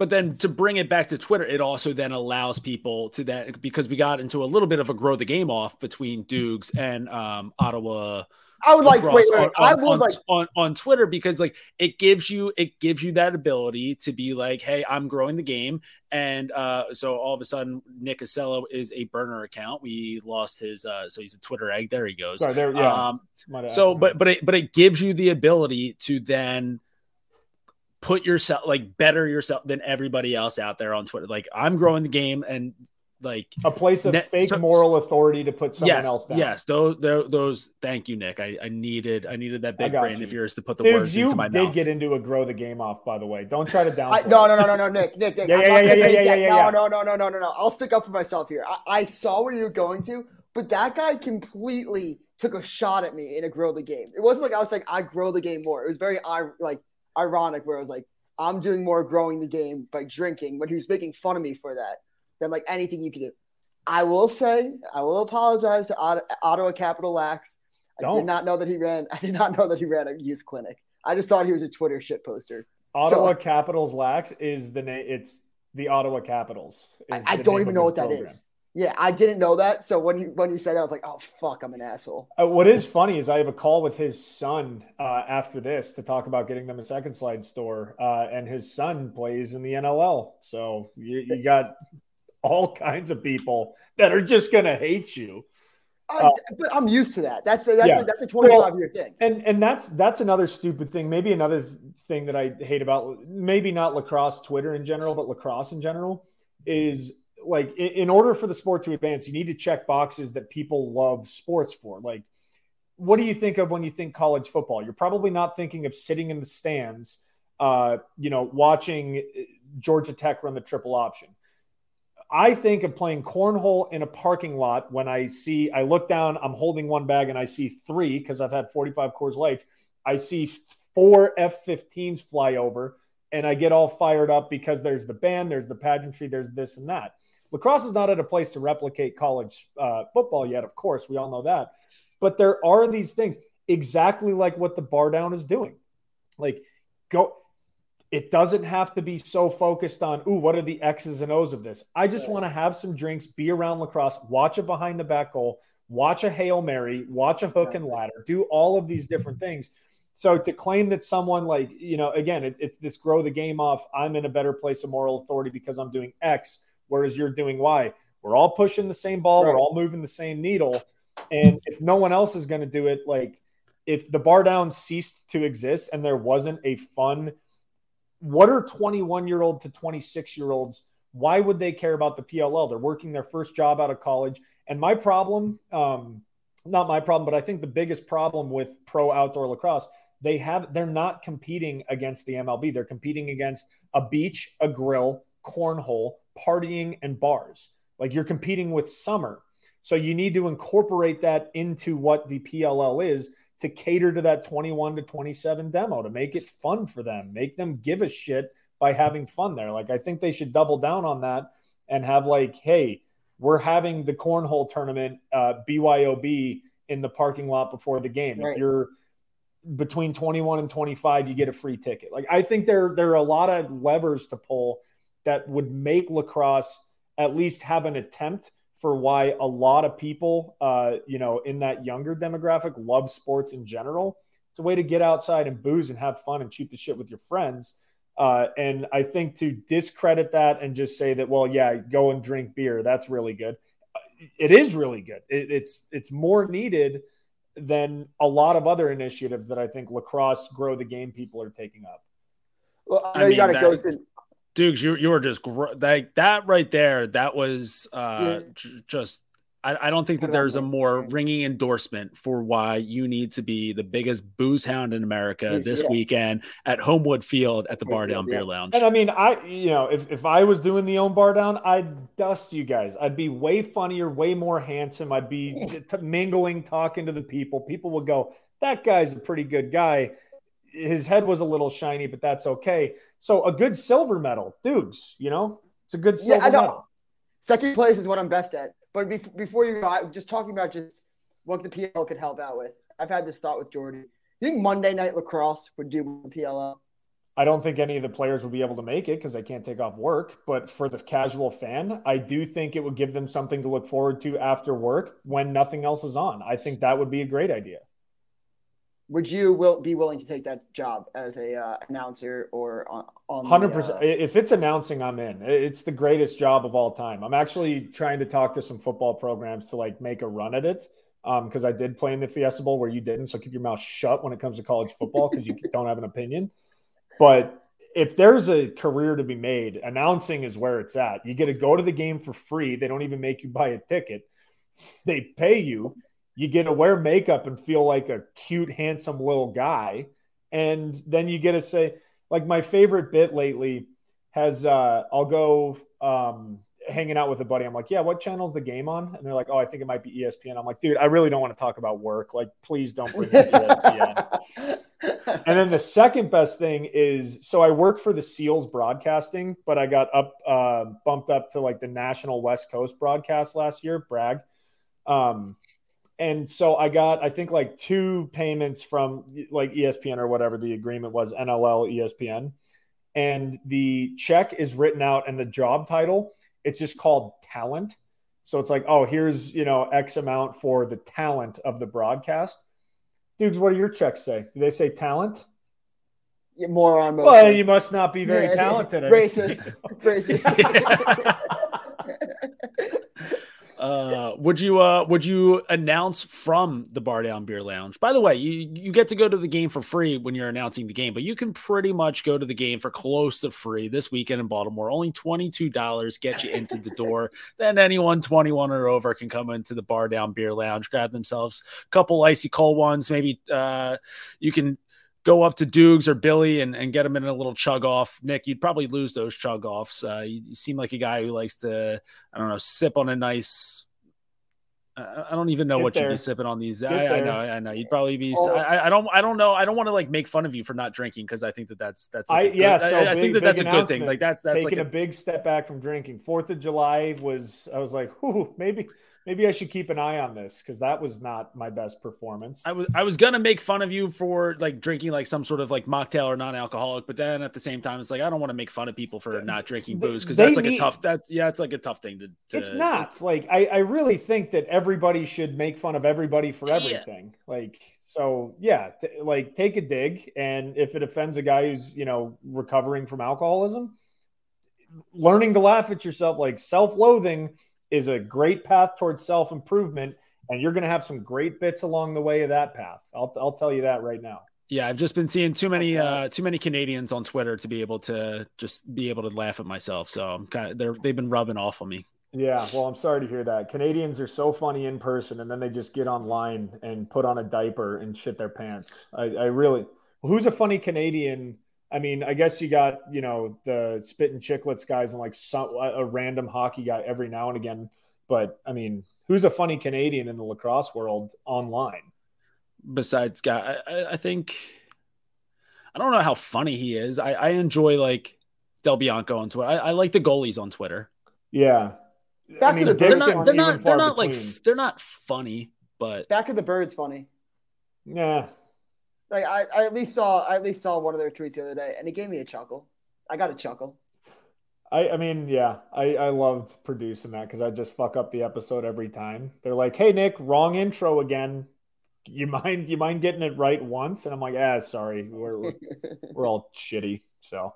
But then to bring it back to Twitter, it also then allows people to that because we got into a little bit of a grow the game off between Dukes and um, Ottawa I would like wait, wait, on, I would on, like on, on Twitter because like it gives you it gives you that ability to be like, hey, I'm growing the game, and uh, so all of a sudden Nick Ossello is a burner account. We lost his, uh, so he's a Twitter egg. There he goes. Sorry, there, yeah. Um, so, but but it but it gives you the ability to then put yourself like better yourself than everybody else out there on Twitter. Like I'm growing the game and like a place of fake so, moral authority to put someone yes, else down. Yes, those, those, Thank you, Nick. I, I needed, I needed that big brain you. of yours to put the Dude, words into my mouth. You did get into a grow the game off, by the way. Don't try to down. no, no, no, no, no, Nick, Nick, Nick. yeah, yeah, yeah, yeah, yeah, yeah, yeah, No, no, no, no, no, no, no. I'll stick up for myself here. I, I saw where you're going to, but that guy completely took a shot at me in a grow the game. It wasn't like I was like I grow the game more. It was very I like ironic where I was like I'm doing more growing the game by drinking, but he was making fun of me for that than like anything you could do. I will say, I will apologize to Ottawa Capital Lax. I Don't. did not know that he ran. I did not know that he ran a youth clinic. I just thought he was a Twitter shit poster. Ottawa so, Capitals Lax is the name. It's the Ottawa Capitals. I, I don't even know what program. that is. Yeah, I didn't know that. So when you when you said that, I was like, oh fuck, I'm an asshole. Uh, what is funny is I have a call with his son uh, after this to talk about getting them a second slide store, uh, and his son plays in the NLL. So you, you got all kinds of people that are just going to hate you. Uh, but I'm used to that. That's a, that's, yeah. a, that's a 25 well, year thing. And and that's that's another stupid thing. Maybe another thing that I hate about maybe not lacrosse Twitter in general, but lacrosse in general is like in, in order for the sport to advance, you need to check boxes that people love sports for. Like, what do you think of when you think college football? You're probably not thinking of sitting in the stands, uh, you know, watching Georgia Tech run the triple option I think of playing cornhole in a parking lot when I see, I look down, I'm holding one bag and I see three because I've had 45 Coors Lights. I see four F 15s fly over and I get all fired up because there's the band, there's the pageantry, there's this and that. Lacrosse is not at a place to replicate college uh, football yet, of course. We all know that. But there are these things exactly like what the bar down is doing. Like, go it doesn't have to be so focused on, ooh, what are the X's and O's of this? I just want to have some drinks, be around lacrosse, watch a behind the back goal, watch a Hail Mary, watch a hook and ladder, do all of these different things. So to claim that someone like, you know, again, it, it's this grow the game off, I'm in a better place of moral authority because I'm doing X, whereas you're doing Y. We're all pushing the same ball, right. we're all moving the same needle. And if no one else is going to do it, like if the bar down ceased to exist and there wasn't a fun, what are 21 year old to 26 year olds? Why would they care about the PLL? They're working their first job out of college. And my problem, um, not my problem, but I think the biggest problem with pro outdoor lacrosse, they have they're not competing against the MLB. They're competing against a beach, a grill, cornhole, partying, and bars. Like you're competing with summer. So you need to incorporate that into what the PLL is to cater to that 21 to 27 demo to make it fun for them, make them give a shit by having fun there. Like I think they should double down on that and have like, hey, we're having the cornhole tournament uh, BYOB in the parking lot before the game. Right. If you're between 21 and 25, you get a free ticket. Like I think there there are a lot of levers to pull that would make lacrosse at least have an attempt for why a lot of people, uh, you know, in that younger demographic love sports in general. It's a way to get outside and booze and have fun and shoot the shit with your friends. Uh, and I think to discredit that and just say that, well, yeah, go and drink beer, that's really good. It is really good. It, it's it's more needed than a lot of other initiatives that I think lacrosse grow the game people are taking up. Well, I know I mean, you got to go in. Dukes, you you were just gr- like that right there. That was uh, yeah. j- just. I, I, don't think that there's a more ringing endorsement for why you need to be the biggest booze hound in America this yeah. weekend at Homewood Field at the Bar Down yeah. Beer Lounge. And I mean, I you know, if, if I was doing the own bar down, I'd dust you guys. I'd be way funnier, way more handsome. I'd be t- mingling, talking to the people. People would go, "That guy's a pretty good guy." His head was a little shiny, but that's okay So a good silver medal, dudes. You know, it's a good silver yeah, medal. Second place is what I'm best at. But before you go, just talking about just what the PL could help out with. I've had this thought with Jordy. You think Monday Night Lacrosse would do the PLL? I don't think any of the players would be able to make it because they can't take off work. But for the casual fan, I do think it would give them something to look forward to after work when nothing else is on. I think that would be a great idea. Would you will be willing to take that job as a uh, announcer or on? Hundred percent. Uh... If it's announcing, I'm in. It's the greatest job of all time. I'm actually trying to talk to some football programs to like make a run at it because um, I did play in the Fiesta Bowl where you didn't. So keep your mouth shut when it comes to college football because you don't have an opinion. But if there's a career to be made, announcing is where it's at. You get to go to the game for free. They don't even make you buy a ticket. They pay you you get to wear makeup and feel like a cute, handsome little guy. And then you get to say, like, my favorite bit lately has, uh, I'll go, um, hanging out with a buddy. I'm like, yeah, what channel's the game on? And they're like, oh, I think it might be ESPN. I'm like, dude, I really don't want to talk about work. Like, please don't bring ESPN. and then the second best thing is, so I work for the Seals Broadcasting, but I got up, uh, bumped up to like the national West Coast broadcast last year. Brag. Um, and so I got I think like two payments from like ESPN or whatever the agreement was NLL ESPN, and the check is written out and the job title it's just called talent. So it's like oh here's you know X amount for the talent of the broadcast. Dudes, what do your checks say? Do they say talent? Yeah, moron. Mostly. Well, you must not be very yeah, talented. Racist. Racist. Uh, would you uh would you announce from the Bar Down Beer Lounge? By the way, you you get to go to the game for free when you're announcing the game, but you can pretty much go to the game for close to free this weekend in Baltimore. Only twenty two dollars get you into the door. then anyone twenty one or over can come into the Bar Down Beer Lounge, grab themselves a couple icy cold ones. Maybe uh, you can go up to Dukes or Billy and, and get them in a little chug off. Nick, you'd probably lose those chug offs. Uh, you, you, seem like a guy who likes to, I don't know, sip on a nice. I don't even know Get what there. you'd be sipping on these. I, I, know, I know. You'd probably be. Oh. I, I, don't. I don't know. I don't want to like make fun of you for not drinking because I think that that's that's. Like I yeah. so I, big, think that that's a good thing. Like that's that's taking like a, a, big step back from drinking. Fourth of July was. I was like, Ooh, maybe maybe I should keep an eye on this because that was not my best performance. I was I was gonna make fun of you for like drinking like some sort of like mocktail or non-alcoholic, but then at the same time, it's like I don't want to make fun of people for not drinking booze because that's like need, a tough. That's yeah, it's like a tough thing to. to it's not it's, like I I really think that everybody should make fun of everybody for everything. Yeah. Like so, yeah, t- like take a dig, and if it offends a guy who's you know recovering from alcoholism, learning to laugh at yourself, like self-loathing is a great path towards self improvement, and you're going to have some great bits along the way of that path. I'll I'll tell you that right now. Yeah, I've just been seeing too many uh, too many Canadians on Twitter to be able to just be able to laugh at myself. So I'm kind of they're they've been rubbing off on me. Yeah, well, I'm sorry to hear that. Canadians are so funny in person, and then they just get online and put on a diaper and shit their pants. I, I really, who's a funny Canadian I mean, I guess you got you know the Spittin' Chiclets guys and like some a random hockey guy every now and again. But I mean, who's a funny Canadian in the lacrosse world online? Besides, guy, I, I think I don't know how funny he is. I, I enjoy like Del Bianco on Twitter. I, I like the goalies on Twitter. Yeah, back I mean, the they're not they're not they're not like they're not funny, but back of the birds funny. Yeah, like I, I at least saw I at least saw one of their tweets the other day, and it gave me a chuckle. I got a chuckle. I, I mean, yeah, I, I loved producing that because I just fuck up the episode every time. They're like, "Hey, Nick, wrong intro again. You mind you mind getting it right once?" And I'm like, "Ah, sorry, we're we're, we're all shitty." So,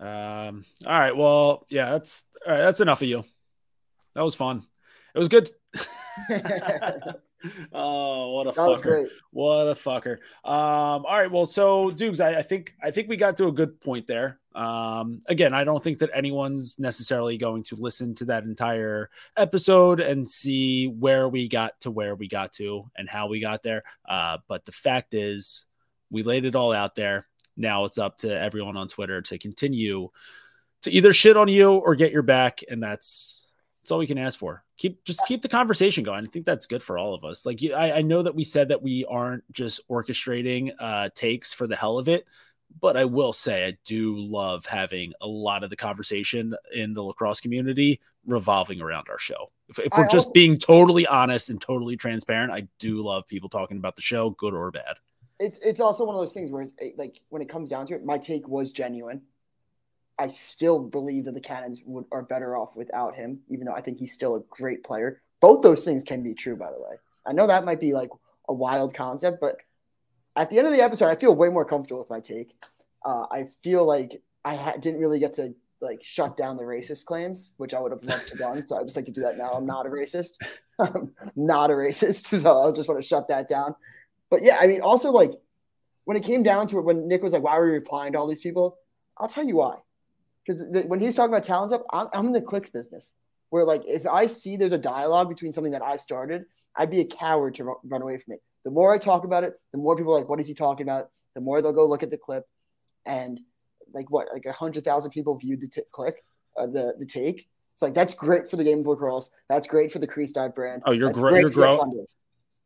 um, all right, well, yeah, that's all right. That's enough of you. That was fun. It was good. oh, what a that fucker! What a fucker! Um, all right, well, so Dukes, I, I, think I think we got to a good point there. Um, again, I don't think that anyone's necessarily going to listen to that entire episode and see where we got to where we got to and how we got there. Uh, but the fact is, we laid it all out there. Now it's up to everyone on Twitter to continue to either shit on you or get your back, and that's that's all we can ask for. Keep just keep the conversation going. I think that's good for all of us. Like I, I know that we said that we aren't just orchestrating uh, takes for the hell of it, but I will say I do love having a lot of the conversation in the lacrosse community revolving around our show. If, if we're I just also, being totally honest and totally transparent, I do love people talking about the show, good or bad. It's it's also one of those things where it's like when it comes down to it, my take was genuine. I still believe that the Cannons would, are better off without him, even though I think he's still a great player. Both those things can be true, by the way. I know that might be like a wild concept, but at the end of the episode, I feel way more comfortable with my take. Uh, I feel like I ha- didn't really get to like shut down the racist claims, which I would have loved to done. So I just like to do that now. I'm not a racist. I'm not a racist. So I just want to shut that down. But yeah, I mean, also like when it came down to it, when Nick was like, "Why were you replying to all these people?" I'll tell you why. Because when he's talking about talents up, I'm, I'm in the clicks business. Where like if I see there's a dialogue between something that I started, I'd be a coward to run away from it. The more I talk about it, the more people like, "What is he talking about?" The more they'll go look at the clip, and like what, like a hundred thousand people viewed the t- click, uh, the the take. It's like that's great for the game of lacrosse. That's great for the Crease Dive brand. Oh, you're, gr- you're growing.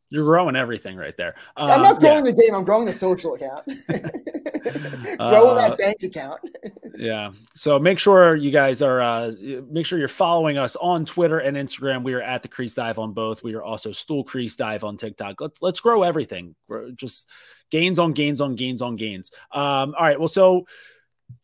You're growing everything right there. Um, I'm not um, growing yeah. the game. I'm growing the social account. growing uh, that bank account. yeah. So make sure you guys are uh, make sure you're following us on Twitter and Instagram. We are at the Crease Dive on both. We are also Stool Crease Dive on TikTok. Let's let's grow everything. Just gains on gains on gains on gains. Um, all right. Well, so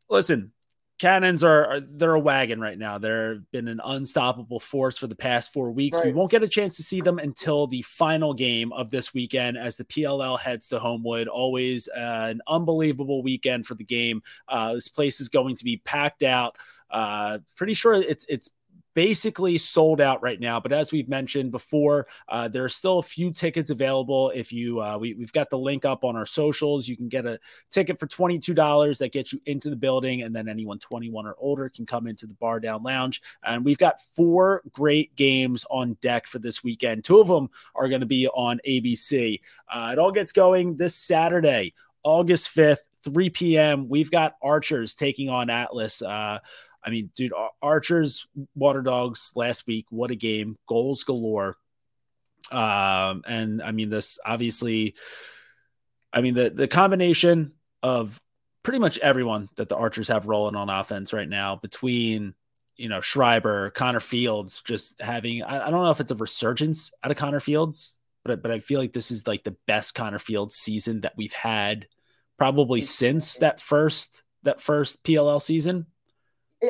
listen, Cannons are, are, they're a wagon right now. They've been an unstoppable force for the past four weeks. Right. We won't get a chance to see them until the final game of this weekend as the PLL heads to Homewood. Always uh, an unbelievable weekend for the game. Uh, this place is going to be packed out. Uh, pretty sure it's it's basically sold out right now. But as we've mentioned before, uh, there are still a few tickets available. If you, uh, we, we've got the link up on our socials. You can get a ticket for $22 that gets you into the building. And then anyone 21 or older can come into the bar down lounge. And we've got four great games on deck for this weekend. Two of them are going to be on ABC. Uh, it all gets going this Saturday, August 5th, 3 p.m. We've got Archers taking on Atlas. Uh, I mean, dude, Archer's Water Dogs last week, what a game, goals galore. Um, and I mean, this obviously, I mean, the the combination of pretty much everyone that the Archers have rolling on offense right now between you know Schreiber, Connor Fields, just having I, I don't know if it's a resurgence out of Connor Fields, but but I feel like this is like the best Connor Fields season that we've had probably since that first that first PLL season.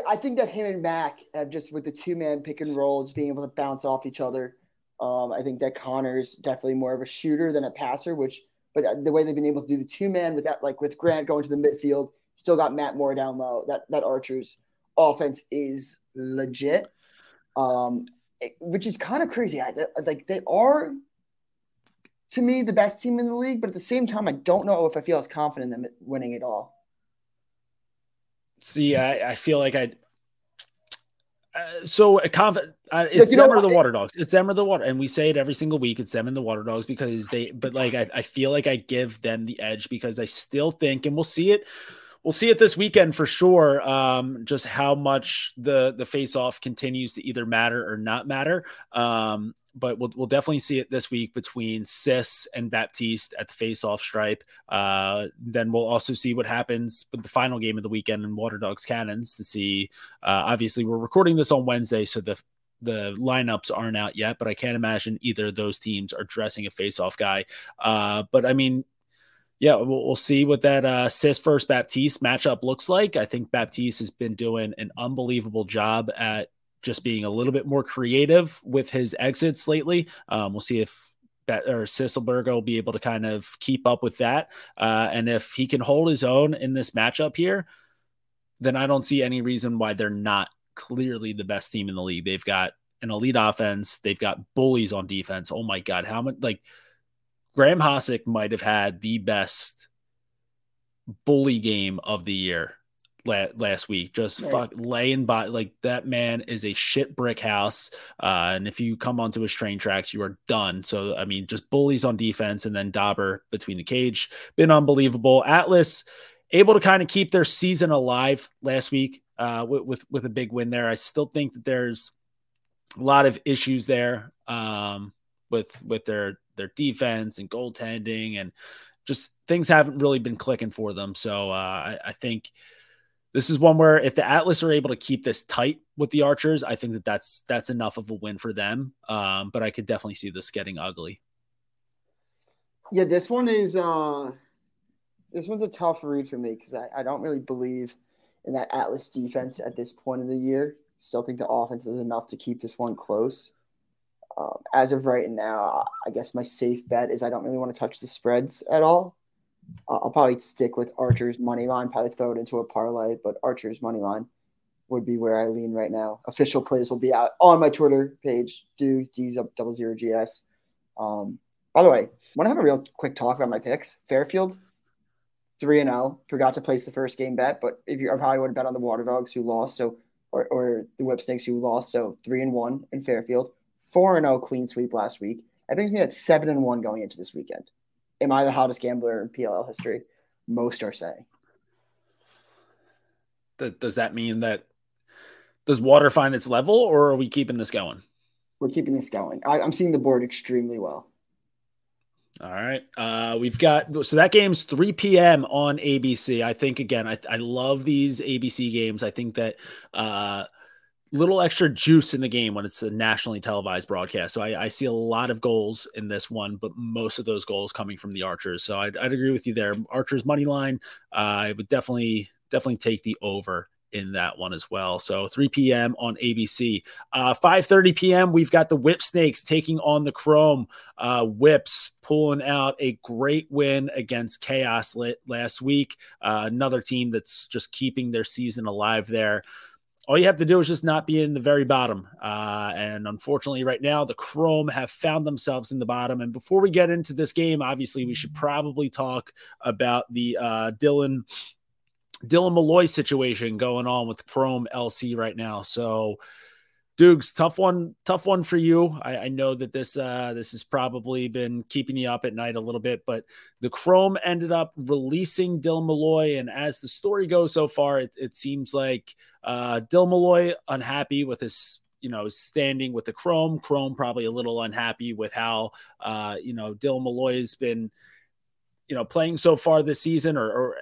I think that him and Mac have just with the two man pick and roll, just being able to bounce off each other. Um, I think that Connor's definitely more of a shooter than a passer, which, but uh, the way they've been able to do the two man with that, like with Grant going to the midfield, still got Matt Moore down low. That that Archer's offense is legit, um, it, which is kind of crazy. I, like they are, to me, the best team in the league, but at the same time, I don't know if I feel as confident in them winning it all. See, I, I feel like I. Uh, so a conf- uh, it's you them or the Water Dogs. It's them or the Water, and we say it every single week. It's them and the Water Dogs because they. But like, I, I feel like I give them the edge because I still think, and we'll see it. We'll see it this weekend for sure. Um, just how much the the face off continues to either matter or not matter. Um, but we'll, we'll definitely see it this week between Sis and Baptiste at the face-off stripe. Uh, then we'll also see what happens with the final game of the weekend in Water Dogs Cannons to see. Uh, obviously, we're recording this on Wednesday, so the the lineups aren't out yet, but I can't imagine either of those teams are dressing a face-off guy. Uh, but I mean, yeah, we'll, we'll, see what that uh, Sis first Baptiste matchup looks like. I think Baptiste has been doing an unbelievable job at just being a little bit more creative with his exits lately. Um, we'll see if that or Sisselberger will be able to kind of keep up with that. Uh, and if he can hold his own in this matchup here, then I don't see any reason why they're not clearly the best team in the league. They've got an elite offense, they've got bullies on defense. Oh my God, how much like Graham Hossack might have had the best bully game of the year last week. Just right. fuck laying by like that man is a shit brick house. Uh, and if you come onto his train tracks, you are done. So I mean, just bullies on defense, and then Dauber between the cage, been unbelievable. Atlas able to kind of keep their season alive last week uh, with, with with a big win there. I still think that there's a lot of issues there um, with with their their defense and goaltending and just things haven't really been clicking for them. So uh, I, I, think this is one where if the Atlas are able to keep this tight with the Archers, I think that that's that's enough of a win for them. Um, but I could definitely see this getting ugly. Yeah, this one is uh, this one's a tough read for me because I, I don't really believe in that Atlas defense at this point of the year. Still think the offense is enough to keep this one close. Um, as of right now, I guess my safe bet is I don't really want to touch the spreads at all. I'll probably stick with Archer's money line, probably throw it into a parlay, but Archer's money line would be where I lean right now. Official plays will be out on my Twitter page, Dukes, D's up double zero GS. Um, by the way, want to have a real quick talk about my picks. Fairfield, 3 and 0. Forgot to place the first game bet, but if you I probably would have bet on the Water Dogs who lost, so or, or the Whip Snakes who lost, so 3 and 1 in Fairfield. 4 and 0 clean sweep last week. I think we at 7 and 1 going into this weekend. Am I the hottest gambler in PLL history? Most are saying. Does that mean that does water find its level or are we keeping this going? We're keeping this going. I, I'm seeing the board extremely well. All right. Uh, we've got so that game's 3 p.m. on ABC. I think again, I, I love these ABC games. I think that uh little extra juice in the game when it's a nationally televised broadcast. So I, I, see a lot of goals in this one, but most of those goals coming from the Archers. So I'd, I'd agree with you there. Archers money line. Uh, I would definitely definitely take the over in that one as well. So 3 p.m. on ABC. Uh, 5:30 p.m. We've got the Whip Snakes taking on the Chrome uh, Whips, pulling out a great win against Chaos last week. Uh, another team that's just keeping their season alive there. All you have to do is just not be in the very bottom. Uh, and unfortunately, right now, the Chrome have found themselves in the bottom. And before we get into this game, obviously, we should probably talk about the uh, Dylan Dylan Molloy situation going on with Chrome LC right now. So, Dukes, tough one, tough one for you. I, I, know that this uh, this has probably been keeping you up at night a little bit, but the Chrome ended up releasing Dill Molloy, and as the story goes so far, it, it seems like uh, Dylan Molloy unhappy with his you know standing with the Chrome. Chrome probably a little unhappy with how uh, you know Dill Molloy has been you know playing so far this season or, or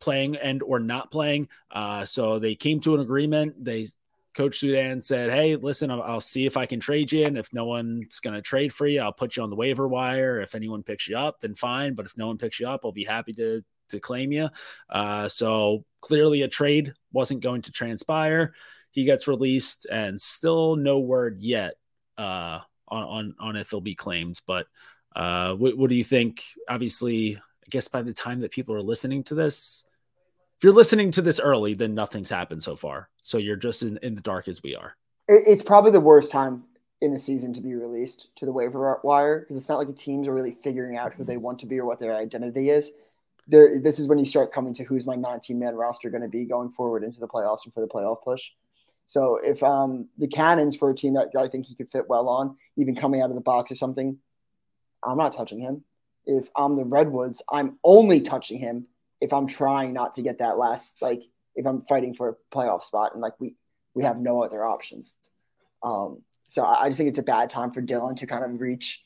playing and or not playing. Uh, so they came to an agreement. They Coach Soudan said, "Hey, listen, I'll, I'll, see if I can trade you, and if no one's going to trade for you, I'll put you on the waiver wire. If anyone picks you up, then fine. But if no one picks you up, I'll be happy to to claim you." Uh, so clearly, a trade wasn't going to transpire. He gets released, and still no word yet uh, on, on on if he'll be claimed. But uh, what, what do you think? Obviously, I guess by the time that people are listening to this, if you're listening to this early, then nothing's happened so far. So you're just in, in the dark as we are. It's probably the worst time in the season to be released to the waiver wire because it's not like the teams are really figuring out who they want to be or what their identity is. There, this is when you start coming to who's my 19 man roster going to be going forward into the playoffs and for the playoff push. So if um, the Cannons for a team that I think he could fit well on, even coming out of the box or something, I'm not touching him. If I'm the Redwoods, I'm only touching him if I'm trying not to get that last like if I'm fighting for a playoff spot and like we we have no other options. Um, so I just think it's a bad time for Dylan to kind of reach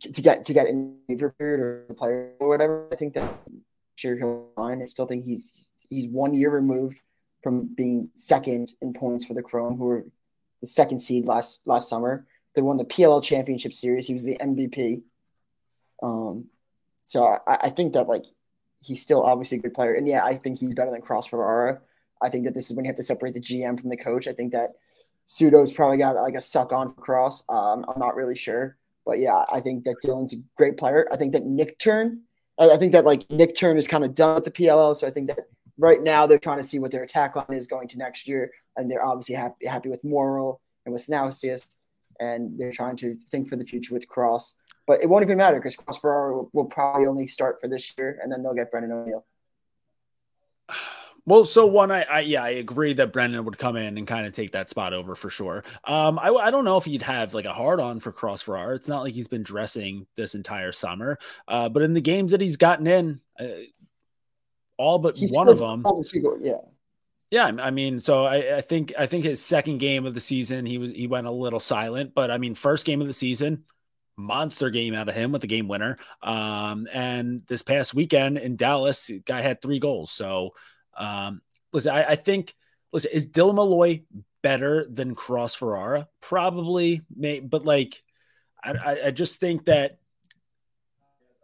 to get to get in waiver period or player or whatever. I think that sure he'll fine. I still think he's he's one year removed from being second in points for the Chrome, who were the second seed last last summer. They won the PLL championship series. He was the MVP. Um, so I, I think that like he's still obviously a good player. And yeah, I think he's better than Cross Ferrara. I think that this is when you have to separate the GM from the coach. I think that Pseudo's probably got like a suck on for Cross. Um, I'm not really sure. But yeah, I think that Dylan's a great player. I think that Nick Turn, I think that like Nick Turn is kind of done with the PLL. So I think that right now they're trying to see what their attack line is going to next year. And they're obviously happy, happy with Morrill and with Snausius. And they're trying to think for the future with Cross. But it won't even matter because Cross Ferrara will, will, probably only start for this year, and then they'll get Brennan O'Neill. Well, so one, I, I, yeah, I agree that Brendan would come in and kind of take that spot over for sure. Um, I, I don't know if he'd have like a hard on for Cross Ferrara. It's not like he's been dressing this entire summer, uh, but in the games that he's gotten in, uh, all but he's one of them, yeah, yeah, I mean, so I, I, think I think his second game of the season he was he went a little silent, but I mean, first game of the season monster game out of him with the game winner. Um, and this past weekend in Dallas, guy had three goals. So, um, listen, I, I think, listen, is Dylan Molloy better than Cross Ferrara? Probably, may, but like, I, I just think that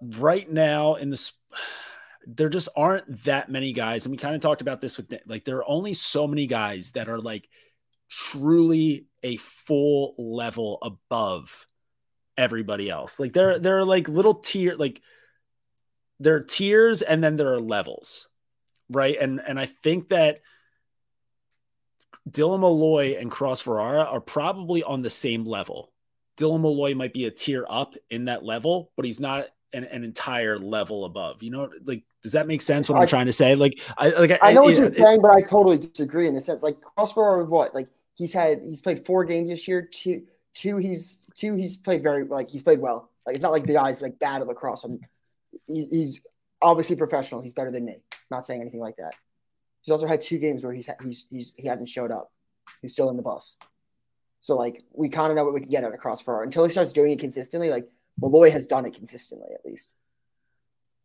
right now in the there just aren't that many guys and we kind of talked about this with like there are only so many guys that are like truly a full level above everybody else like there there are like little tier like there are tiers and then there are levels right and and i think that Dylan Molloy and Cross Ferrara are probably on the same level. Dylan Molloy might be a tier up in that level, but he's not an, an, entire level above. You know, like does that make sense? What I, am trying to say? Like, I like I, I know what you're it, saying, but I totally disagree in the sense. Like Cross Ferrara, what? Like he's had he's played four games this year. Two, two he's two he's played very like he's played well. Like it's not like the guy's like bad at lacrosse. I mean, he, he's obviously professional. He's better than me. not saying anything like that. He's also had two games where he's he's he's he hasn't showed up. He's still in the bus. So like we kind of know what we can get out of Crossbar until he starts doing it consistently. Like Molloy has done it consistently at least.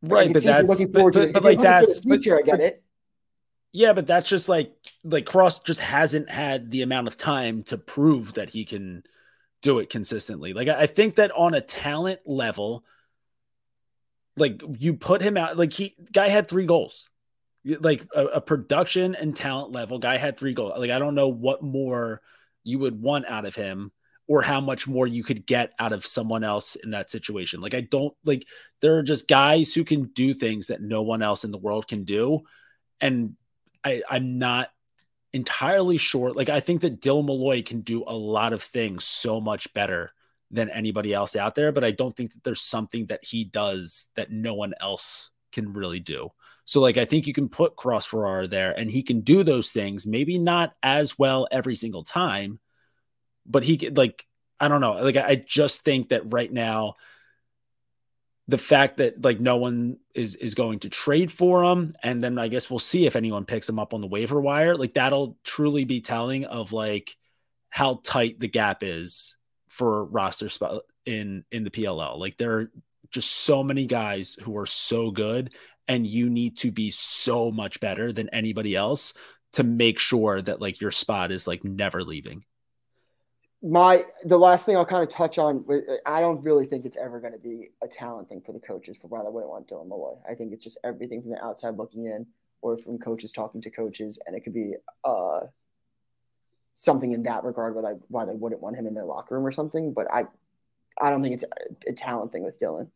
Right, but that's looking forward but, to but, but like that's future. But, I get it. Yeah, but that's just like like Cross just hasn't had the amount of time to prove that he can do it consistently. Like I think that on a talent level, like you put him out, like he guy had three goals, like a, a production and talent level guy had three goals. Like I don't know what more you would want out of him or how much more you could get out of someone else in that situation. Like I don't like there are just guys who can do things that no one else in the world can do. And I, I'm not entirely short. Like I think that Dill Molloy can do a lot of things so much better than anybody else out there, but I don't think that there's something that he does that no one else can really do. So like I think you can put Cross Ferrara there and he can do those things, maybe not as well every single time, but he could like I don't know. Like I just think that right now the fact that like no one is is going to trade for him and then I guess we'll see if anyone picks him up on the waiver wire. Like that'll truly be telling of like how tight the gap is for roster spot in in the PLL. Like there are just so many guys who are so good and you need to be so much better than anybody else to make sure that like your spot is like never leaving my the last thing I'll kind of touch on, I don't really think it's ever going to be a talent thing for the coaches for why they wouldn't want Dylan Molloy. I think it's just everything from the outside looking in, or from coaches talking to coaches, and it could be uh, something in that regard why they why they wouldn't want him in their locker room or something. But I, I don't think it's a, a talent thing with Dylan.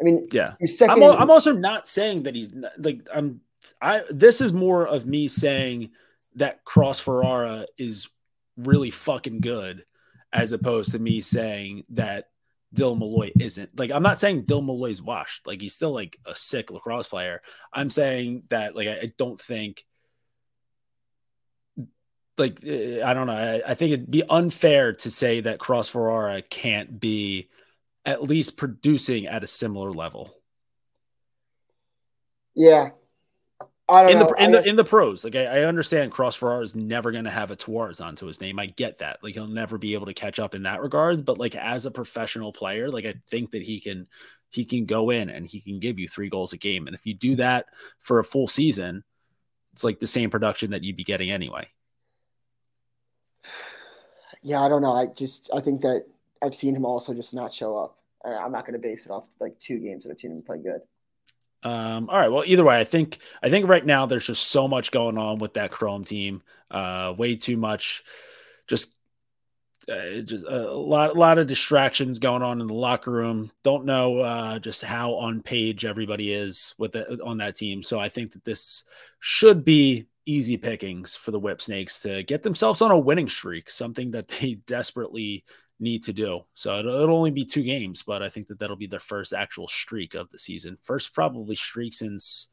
I mean, yeah, I'm, al- I'm also not saying that he's not, like I'm. I this is more of me saying that Cross Ferrara is really fucking good as opposed to me saying that Dylan Molloy isn't. Like, I'm not saying Dylan Molloy's washed. Like, he's still like a sick lacrosse player. I'm saying that, like, I, I don't think, like, eh, I don't know. I, I, think it'd be unfair to say that Cross Ferrara can't be at least producing at a similar level. Yeah, in the in the in the pros. Like I, I understand Cross Ferrara is never going to have a Tewaaraton onto his name. I get that. Like he'll never be able to catch up in that regard. But like as a professional player, like I think that he can he can go in and he can give you three goals a game. And if you do that for a full season, it's like the same production that you'd be getting anyway. Yeah, I don't know. I just I think that I've seen him also just not show up. I'm not going to base it off like two games that I've seen him play good. Um, all right. Well, either way, I think I think right now there's just so much going on with that Chrome team. Uh, way too much. Just uh, just a lot, a lot of distractions going on in the locker room. Don't know uh, just how on page everybody is with the, on that team. So I think that this should be easy pickings for the Whip Snakes to get themselves on a winning streak, something that they desperately need to do. So it'll, it'll, only be two games, but I think that that'll be their first actual streak of the season. First, probably streak since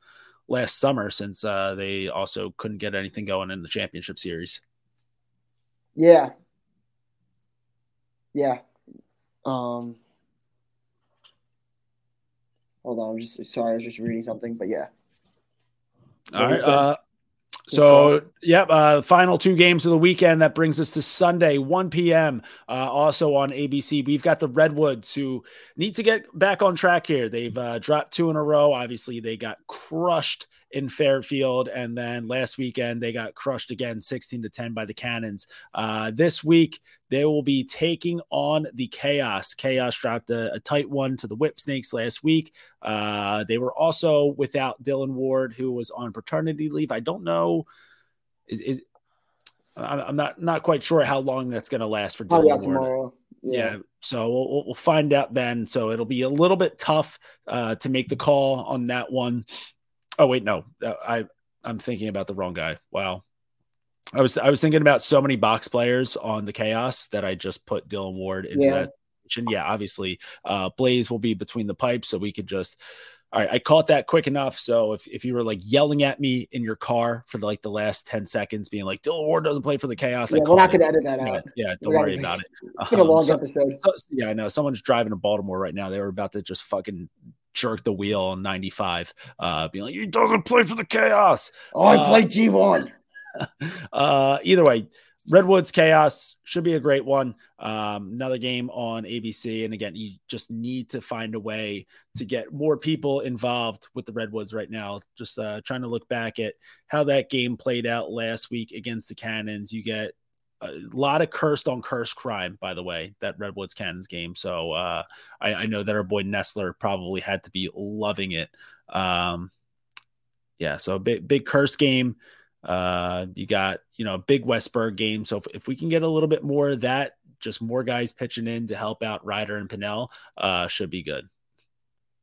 last summer, since uh, they also couldn't get anything going in the championship series. Yeah. Yeah. Um, hold on. I'm just sorry. I was just reading something, but yeah. All right. Uh, So, yep, uh, final two games of the weekend. That brings us to Sunday, 1 p.m. Uh, also on ABC. We've got the Redwoods who need to get back on track here. They've uh, dropped two in a row. Obviously, they got crushed in Fairfield, and then last weekend they got crushed again, 16 to 10 by the Cannons. Uh, this week they will be taking on the Chaos. Chaos dropped a, a tight one to the Whip Snakes last week. Uh, they were also without Dillon Ward, who was on paternity leave. I don't know. Is, is I'm not not quite sure how long that's going to last for Dillon Ward. Tomorrow. Yeah. yeah. so we'll, we'll find out then. So it'll be a little bit tough uh, to make the call on that one. Oh wait, no, uh, I I'm thinking about the wrong guy. Wow. I was I was thinking about so many box players on the chaos that I just put Dillon Ward into yeah. that. And yeah, obviously, uh, Blaze will be between the pipes, so we could just. All right, I caught that quick enough. So if, if you were like yelling at me in your car for like the last 10 seconds, being like, Dillon Ward doesn't play for the chaos. Yeah, we're not going to edit that out. Yeah, don't worry about it. It's been a long um, episode. So, yeah, I know. Someone's driving to Baltimore right now. They were about to just fucking jerk the wheel on 95, uh, being like, he doesn't play for the chaos. Oh, I uh, play G1. uh, either way, Redwoods Chaos should be a great one. Um, another game on ABC. And again, you just need to find a way to get more people involved with the Redwoods right now. Just uh, trying to look back at how that game played out last week against the Cannons. You get a lot of Kirst on Kirst crime, by the way, that Redwoods Cannons game. So uh, I, I, know that our boy Nestler probably had to be loving it. Um, yeah, so big big Kirst game. Uh, you got you know a big Westburg game. So if, if we can get a little bit more of that, just more guys pitching in to help out Ryder and Pannell, uh, should be good.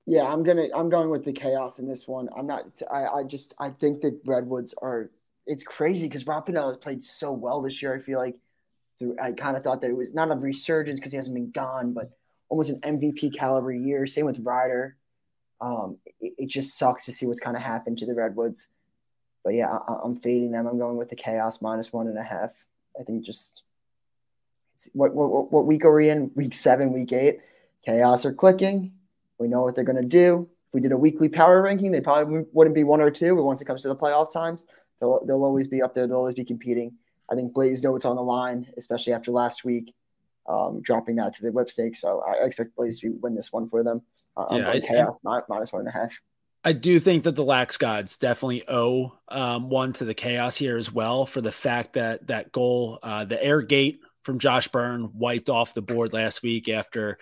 Yeah, I'm gonna I'm going with the chaos in this one. I'm not. I I just I think that Redwoods are it's crazy because Rob Pannell has played so well this year. I feel like through, I kind of thought that it was not a resurgence because he hasn't been gone, but almost an MVP caliber year. Same with Ryder. Um, it, it, just sucks to see what's kind of happened to the Redwoods. But yeah, I, am fading them. I'm going with the Chaos minus one and a half. I think just what, what what week are we in? Week seven, week eight. Chaos are clicking. We know what they're going to do. If we did a weekly power ranking, they probably wouldn't be one or two. But once it comes to the playoff times, They'll, they'll always be up there. They'll always be competing. I think Blaze know what's on the line, especially after last week, um, dropping that to the whip stake. So I, expect Blaze to win this one for them. Uh, yeah, I, chaos I, minus one and a half. I do think that the Lax Gods definitely owe um, one to the chaos here as well for the fact that that goal, uh, the air gate from Josh Byrne, wiped off the board last week after.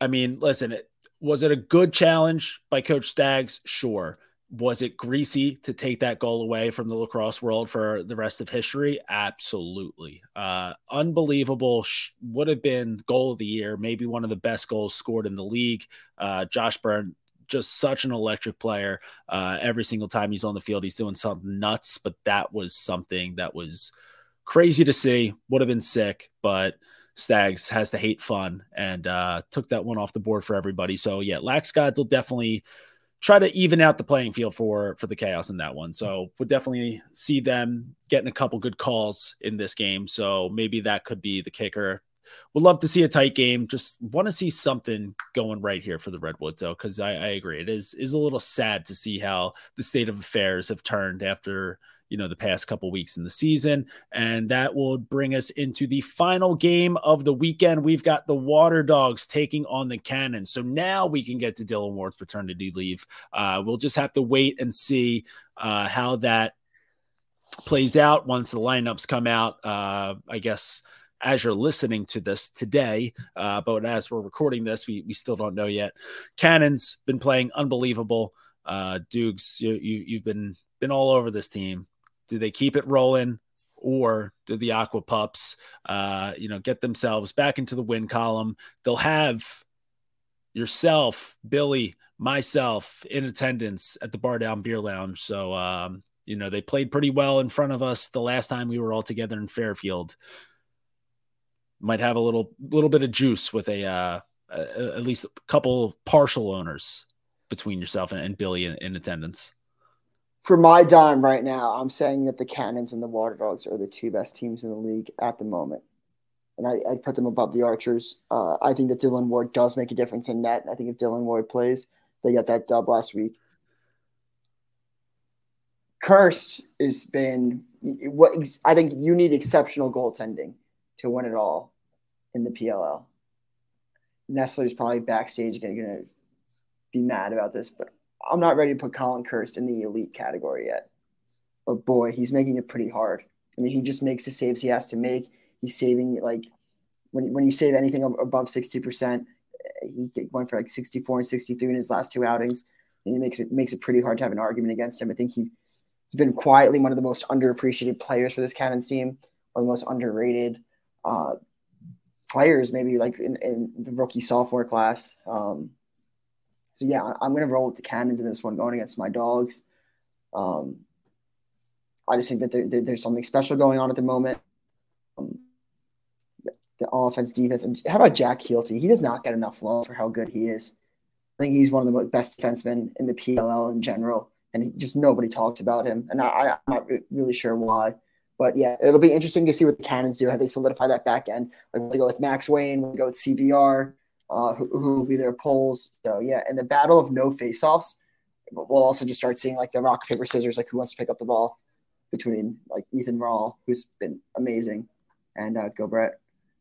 I mean, listen, it, was it a good challenge by Coach Staggs? Sure was it greasy to take that goal away from the lacrosse world for the rest of history? Absolutely. Uh, unbelievable. Would have been goal of the year, maybe one of the best goals scored in the league. Uh, Josh Byrne, just such an electric player. Uh, every single time he's on the field, he's doing something nuts, but that was something that was crazy to see. Would have been sick, but. Stags has to hate fun and uh, took that one off the board for everybody. So yeah, Lax Gods will definitely try to even out the playing field for for the chaos in that one. So we'll definitely see them getting a couple good calls in this game. So maybe that could be the kicker. Would love to see a tight game. Just want to see something going right here for the Redwoods, though, because I, I agree it is is a little sad to see how the state of affairs have turned after you know the past couple weeks in the season and that will bring us into the final game of the weekend we've got the water dogs taking on the cannon so now we can get to dillon ward's paternity leave uh, we'll just have to wait and see uh, how that plays out once the lineups come out uh, i guess as you're listening to this today, uh, but as we're recording this, we, we still don't know yet. Cannon's been playing unbelievable. Uh, Dukes, you, you, you've been been all over this team. Do they keep it rolling? Or do the Aqua Pups, uh, you know, get themselves back into the win column? They'll have yourself, Billy, myself in attendance at the Bar Down Beer Lounge. So, um, you know, they played pretty well in front of us the last time we were all together in Fairfield. Might have a little little bit of juice with a, uh, a at least a couple partial owners between yourself and, and Billy in, in attendance for my dime right now, I'm saying that the Cannons and the Water Dogs are the two best teams in the league at the moment. And I, I'd put them above the Archers. Uh, I think that Dillon Ward does make a difference in net. I think if Dillon Ward plays, they got that dub last week. Kirst has been what I think you need exceptional goaltending to win it all in the PLL. Nestler's probably backstage going to be mad about this, but I'm not ready to put Colin Kirst in the elite category yet. But boy, he's making it pretty hard. I mean, he just makes the saves he has to make. He's saving like when when you save anything above sixty percent, he went for like sixty four and sixty three in his last two outings. And it makes it makes it pretty hard to have an argument against him. I think he He's been quietly one of the most underappreciated players for this Cannons team, one of the most underrated uh, players, maybe like in, in, the rookie sophomore class. Um, so yeah, I'm to roll with the Cannons in this one, going against my dogs. Um, I just think that there, there, there's something special going on at the moment. Um, the, offense, defense, and how about Jack Kielty? He does not get enough love for how good he is. I think he's one of the best defensemen in the PLL in general and just nobody talks about him. And I, am not really sure why. But yeah, it'll be interesting to see what the Cannons do, how they solidify that back end. Like, will they go with Max Wayne? Will they go with CBR? Uh, who, who, will be their polls? So yeah, and the battle of no face-offs, we'll also just start seeing like the rock paper scissors, like who wants to pick up the ball between like Ethan Rawl, who's been amazing, and uh, Gobrecht.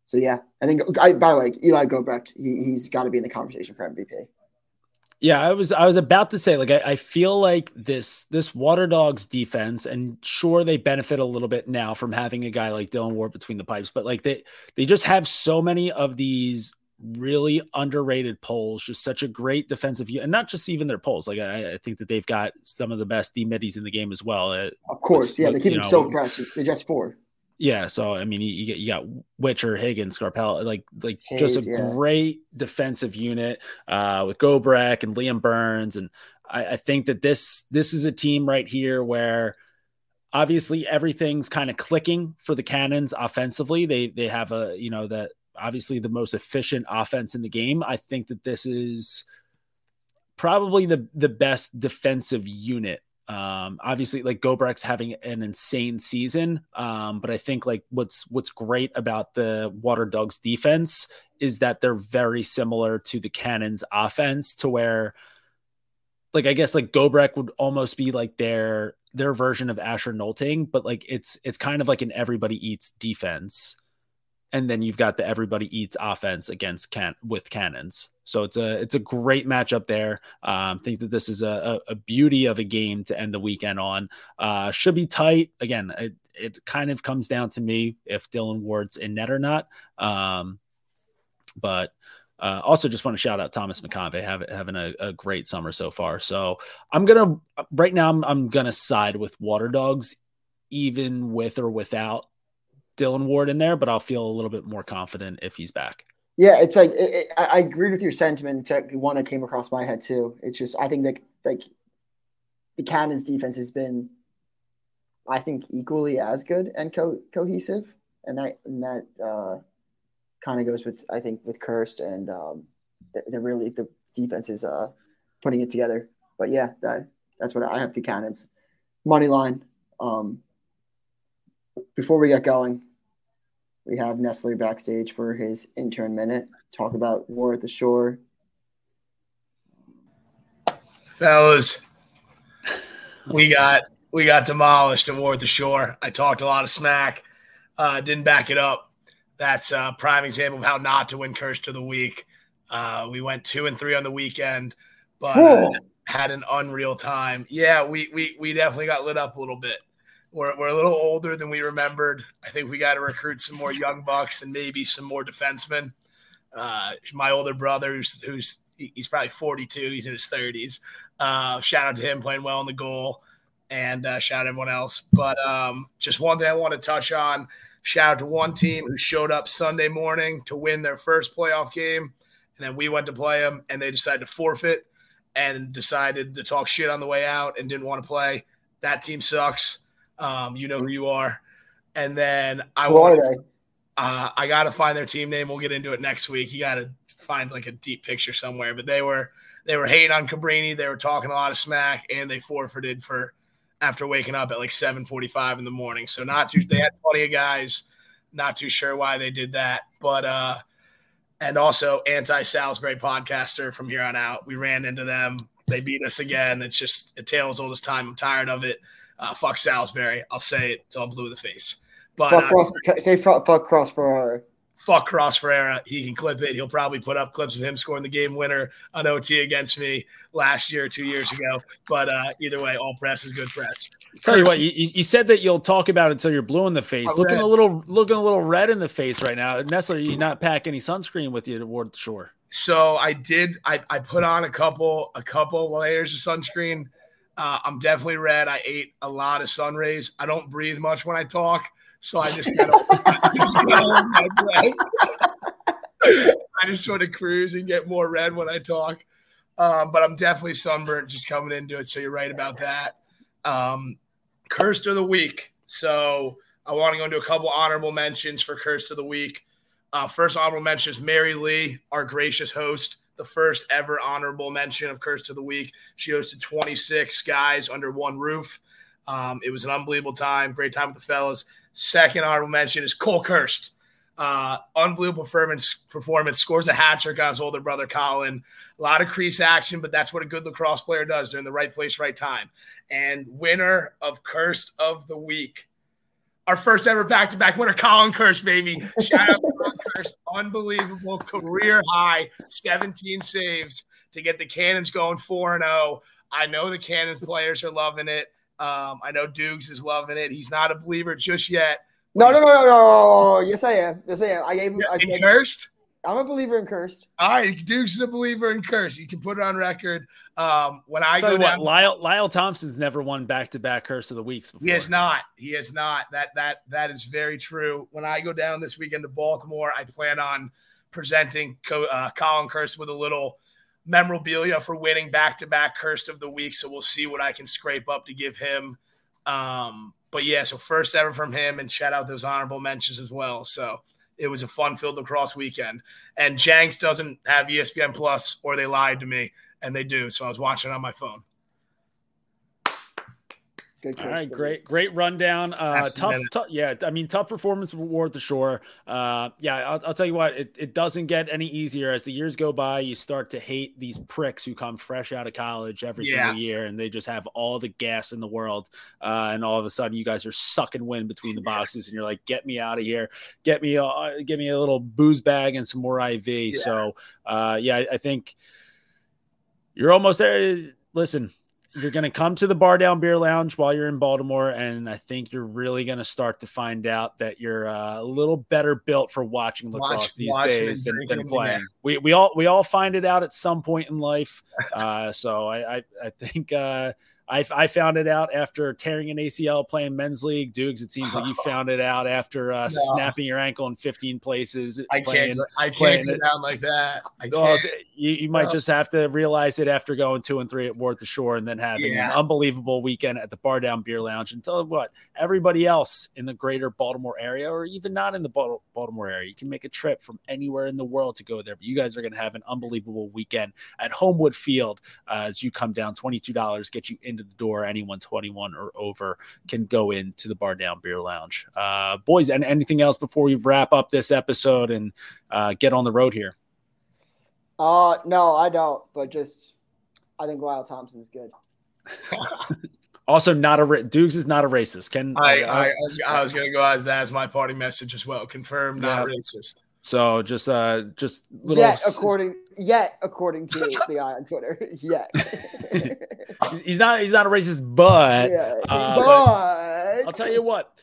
So yeah, I think. I, by the way, Eli Gobrecht, he, he's got to be in the conversation for MVP. Yeah, I was I was about to say like I, I, feel like this this Water Dogs defense, and sure they benefit a little bit now from having a guy like Dillon Ward between the pipes, but like they they just have so many of these really underrated poles, just such a great defensive unit, and not just even their poles. Like I, I think that they've got some of the best D middies in the game as well. Uh, of course, yeah, they keep them know, so fresh. They just four. Yeah, so I mean, you, you, get you got Witcher, Higgins, Scarpell, like like Hayes, just a yeah. great defensive unit uh, with Gobrecht and Liam Byrnes, and I, I think that this this is a team right here where obviously everything's kind of clicking for the Cannons offensively. They they have a you know that obviously the most efficient offense in the game. I think that this is probably the the best defensive unit um, obviously, like Gobrecht's having an insane season, um, but I think like what's what's great about the Water Dogs defense is that they're very similar to the Cannons offense, to where, like I guess like Gobrek would almost be like their their version of Asher Nolting, but like it's it's kind of like an everybody eats defense and then you've got the everybody eats offense against can with cannons. So it's a it's a great matchup there. Um, think that this is a, a, beauty of a game to end the weekend on. Uh, should be tight. Again, it, it kind of comes down to me if Dillon Ward's in net or not. Um, but uh, also, just want to shout out Thomas McConvey have, having a, a, great summer so far. So I'm gonna right now I'm, I'm gonna side with Water Dogs, even with or without Dillon Ward in there, but I'll feel a little bit more confident if he's back. Yeah, it's like it, it, I agree with your sentiment. One that came across my head too. It's just I think that like the Cannons defense has been, I think, equally as good and co- cohesive, and that and that uh, kind of goes with I think with Kirst and um, the, really the defense is uh, putting it together. But yeah, that that's what I have the Cannons money line. Um, before we get going, we have Nestler backstage for his intern minute. Talk about War at the Shore. Fellas, we got we got demolished at War at the Shore. I talked a lot of smack, uh, didn't back it up. That's a prime example of how not to win curse to the week. Uh, we went two and three on the weekend, but uh, had an unreal time. Yeah, we we we definitely got lit up a little bit we're, we're a little older than we remembered. I think we got to recruit some more young bucks and maybe some more defensemen. Uh, my older brother, who's, who's he's probably 42, he's in his 30s. Uh, shout out to him playing well in the goal, and uh, shout out everyone else. But um, just one thing I want to touch on. Shout out to one team who showed up Sunday morning to win their first playoff game, and then we went to play them, and they decided to forfeit and decided to talk shit on the way out and didn't want to play. That team sucks. Um, you know who you are. And then I want? Uh, I got to find their team name. We'll get into it next week. You got to find like a deep picture somewhere. But they were they were hating on Cabrini. They were talking a lot of smack, and they forfeited for after waking up at like seven forty five in the morning. So not too. They had plenty of guys. Not too sure why they did that, but uh, and also anti Salisbury podcaster from here on out. We ran into them. They beat us again. It's just a tale as old as time. I'm tired of it. Uh, fuck Salisbury. I'll say it till I'm blue in the face. But fuck uh, cross, say fuck, fuck cross Ferrari. Fuck Cross Ferreira. He can clip it. He'll probably put up clips of him scoring the game winner on OT against me last year, two years ago. But uh, either way, all press is good press. Tell you what, you, you said that you'll talk about it until you're blue in the face. Oh, looking red. a little looking a little red in the face right now. Nestler, you not pack any sunscreen with you toward the shore. So I did. I, I put on a couple a couple layers of sunscreen. Uh, I'm definitely red. I ate a lot of sun rays. I don't breathe much when I talk, so I just of, I just sort of cruise and get more red when I talk. Um, but I'm definitely sunburnt just coming into it. So you're right about that. Um, cursed of the week. So I want to go into a couple honorable mentions for cursed of the week. Uh, first honorable mention is Mary Lee, our gracious host, the first ever honorable mention of Cursed of the Week. She hosted 26 guys under one roof. Um, it was an unbelievable time, great time with the fellas. Second honorable mention is Cole Kirst. Uh, unbelievable performance, performance, scores a hat trick on his older brother Colin. A lot of crease action, but that's what a good lacrosse player does. They're in the right place, right time. And winner of Cursed of the Week our first ever back to back winner, Colin Kirst, baby. Shout out to Colin Kirst. Unbelievable career high 17 saves to get the Cannons going 4 0. I know the Cannons players are loving it. Um, I know Dukes is loving it. He's not a believer just yet. No, no, no, no, no. Yes, I am. Yes, I am. I gave him. I gave, cursed? I'm a believer in Kirst. All right, Dukes a believer in Kirst. You can put it on record. Um, when I Tell go you what, down, Lyle, Lyle Thompson's never won back to back curse of the weeks before. He has not. He has not. That that that is very true. When I go down this weekend to Baltimore, I plan on presenting Co- uh, Colin Kirst with a little memorabilia for winning back to back Kirst of the week. So we'll see what I can scrape up to give him. Um, but yeah, so first ever from him, and shout out those honorable mentions as well. So it was a fun filled lacrosse weekend. And Jenks doesn't have ESPN Plus, or they lied to me, and they do. So I was watching on my phone. Good All curse. right, great, great rundown. Uh, tough, admit tough, yeah. I mean, tough performance for Ward the Shore. Uh, yeah, I'll, I'll tell you what, it, it doesn't get any easier as the years go by. You start to hate these pricks who come fresh out of college every Yeah. single year, and they just have all the gas in the world. Uh, and all of a sudden, you guys are sucking wind between the boxes, and you're like, "Get me out of here! Get me, uh, give me a little booze bag and some more IV." So, uh, yeah, I, I think you're almost there. Listen, you're going to come to the Bar Down Beer Lounge while you're in Baltimore, and I think you're really going to start to find out that you're uh, a little better built for watching lacrosse Watch- these and days than, than playing. We we all we all find it out at some point in life. Uh, so I I, I think. Uh, I, I found it out after tearing an ACL playing men's league. Dukes, it seems like you found it out after uh, No. snapping your ankle in 15 places. I playing- can't. I can't it. go down like that. I well, can't. You, you might Well- just have to realize it after going two and three at Worth the Shore and then having an unbelievable weekend at the Bar Down Beer Lounge. And tell you what, everybody else in the greater Baltimore area, or even not in the Baltimore area, you can make a trip from anywhere in the world to go there. But you guys are going to have an unbelievable weekend at Homewood Field uh, as you come down. $22 get you into the door. Anyone 21 or over can go into the Bar Down Beer Lounge. Uh, boys, and anything else before we wrap up this episode and uh, get on the road here? Uh, no, I don't. But just, I think Lyle Thompson's good. Also, not a ra- Dukes is not a racist. Can I, I, I was, I was going to go as that as my party message as well. Confirmed, not racist. so just uh just little Yet, s- according yet according to the eye on Twitter. Yet. he's- he's not he's not a racist, but yeah. uh, but I'll tell you what.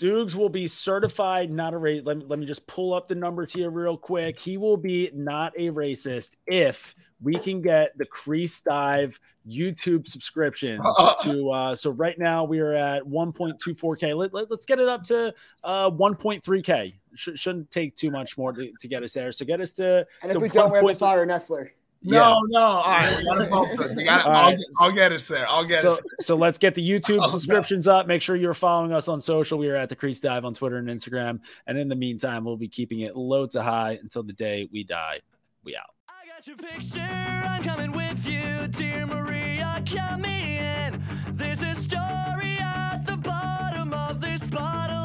Dukes will be certified not a race. Let me, let me just pull up the numbers here real quick. He will be not a racist if we can get the Crease Dive YouTube subscriptions to. Uh, so right now we are at 1.24k. Let, let, us get it up to uh, 1.3k. Sh- shouldn't take too much more to, to get us there. So get us to. and if to we don't, we have to fire Nestler. No, no. All right, we gotta bump. We gotta, I'll, right. I'll get us there. I'll get us So, there. so let's get the YouTube Oh, no. subscriptions up. Make sure you're following us on social. We are at the Crease Dive on Twitter and Instagram. And in the meantime, we'll be keeping it low to high until the day we die. We out. I got your picture, I'm coming with you, dear Maria, come in. There's a story at the bottom of this bottle.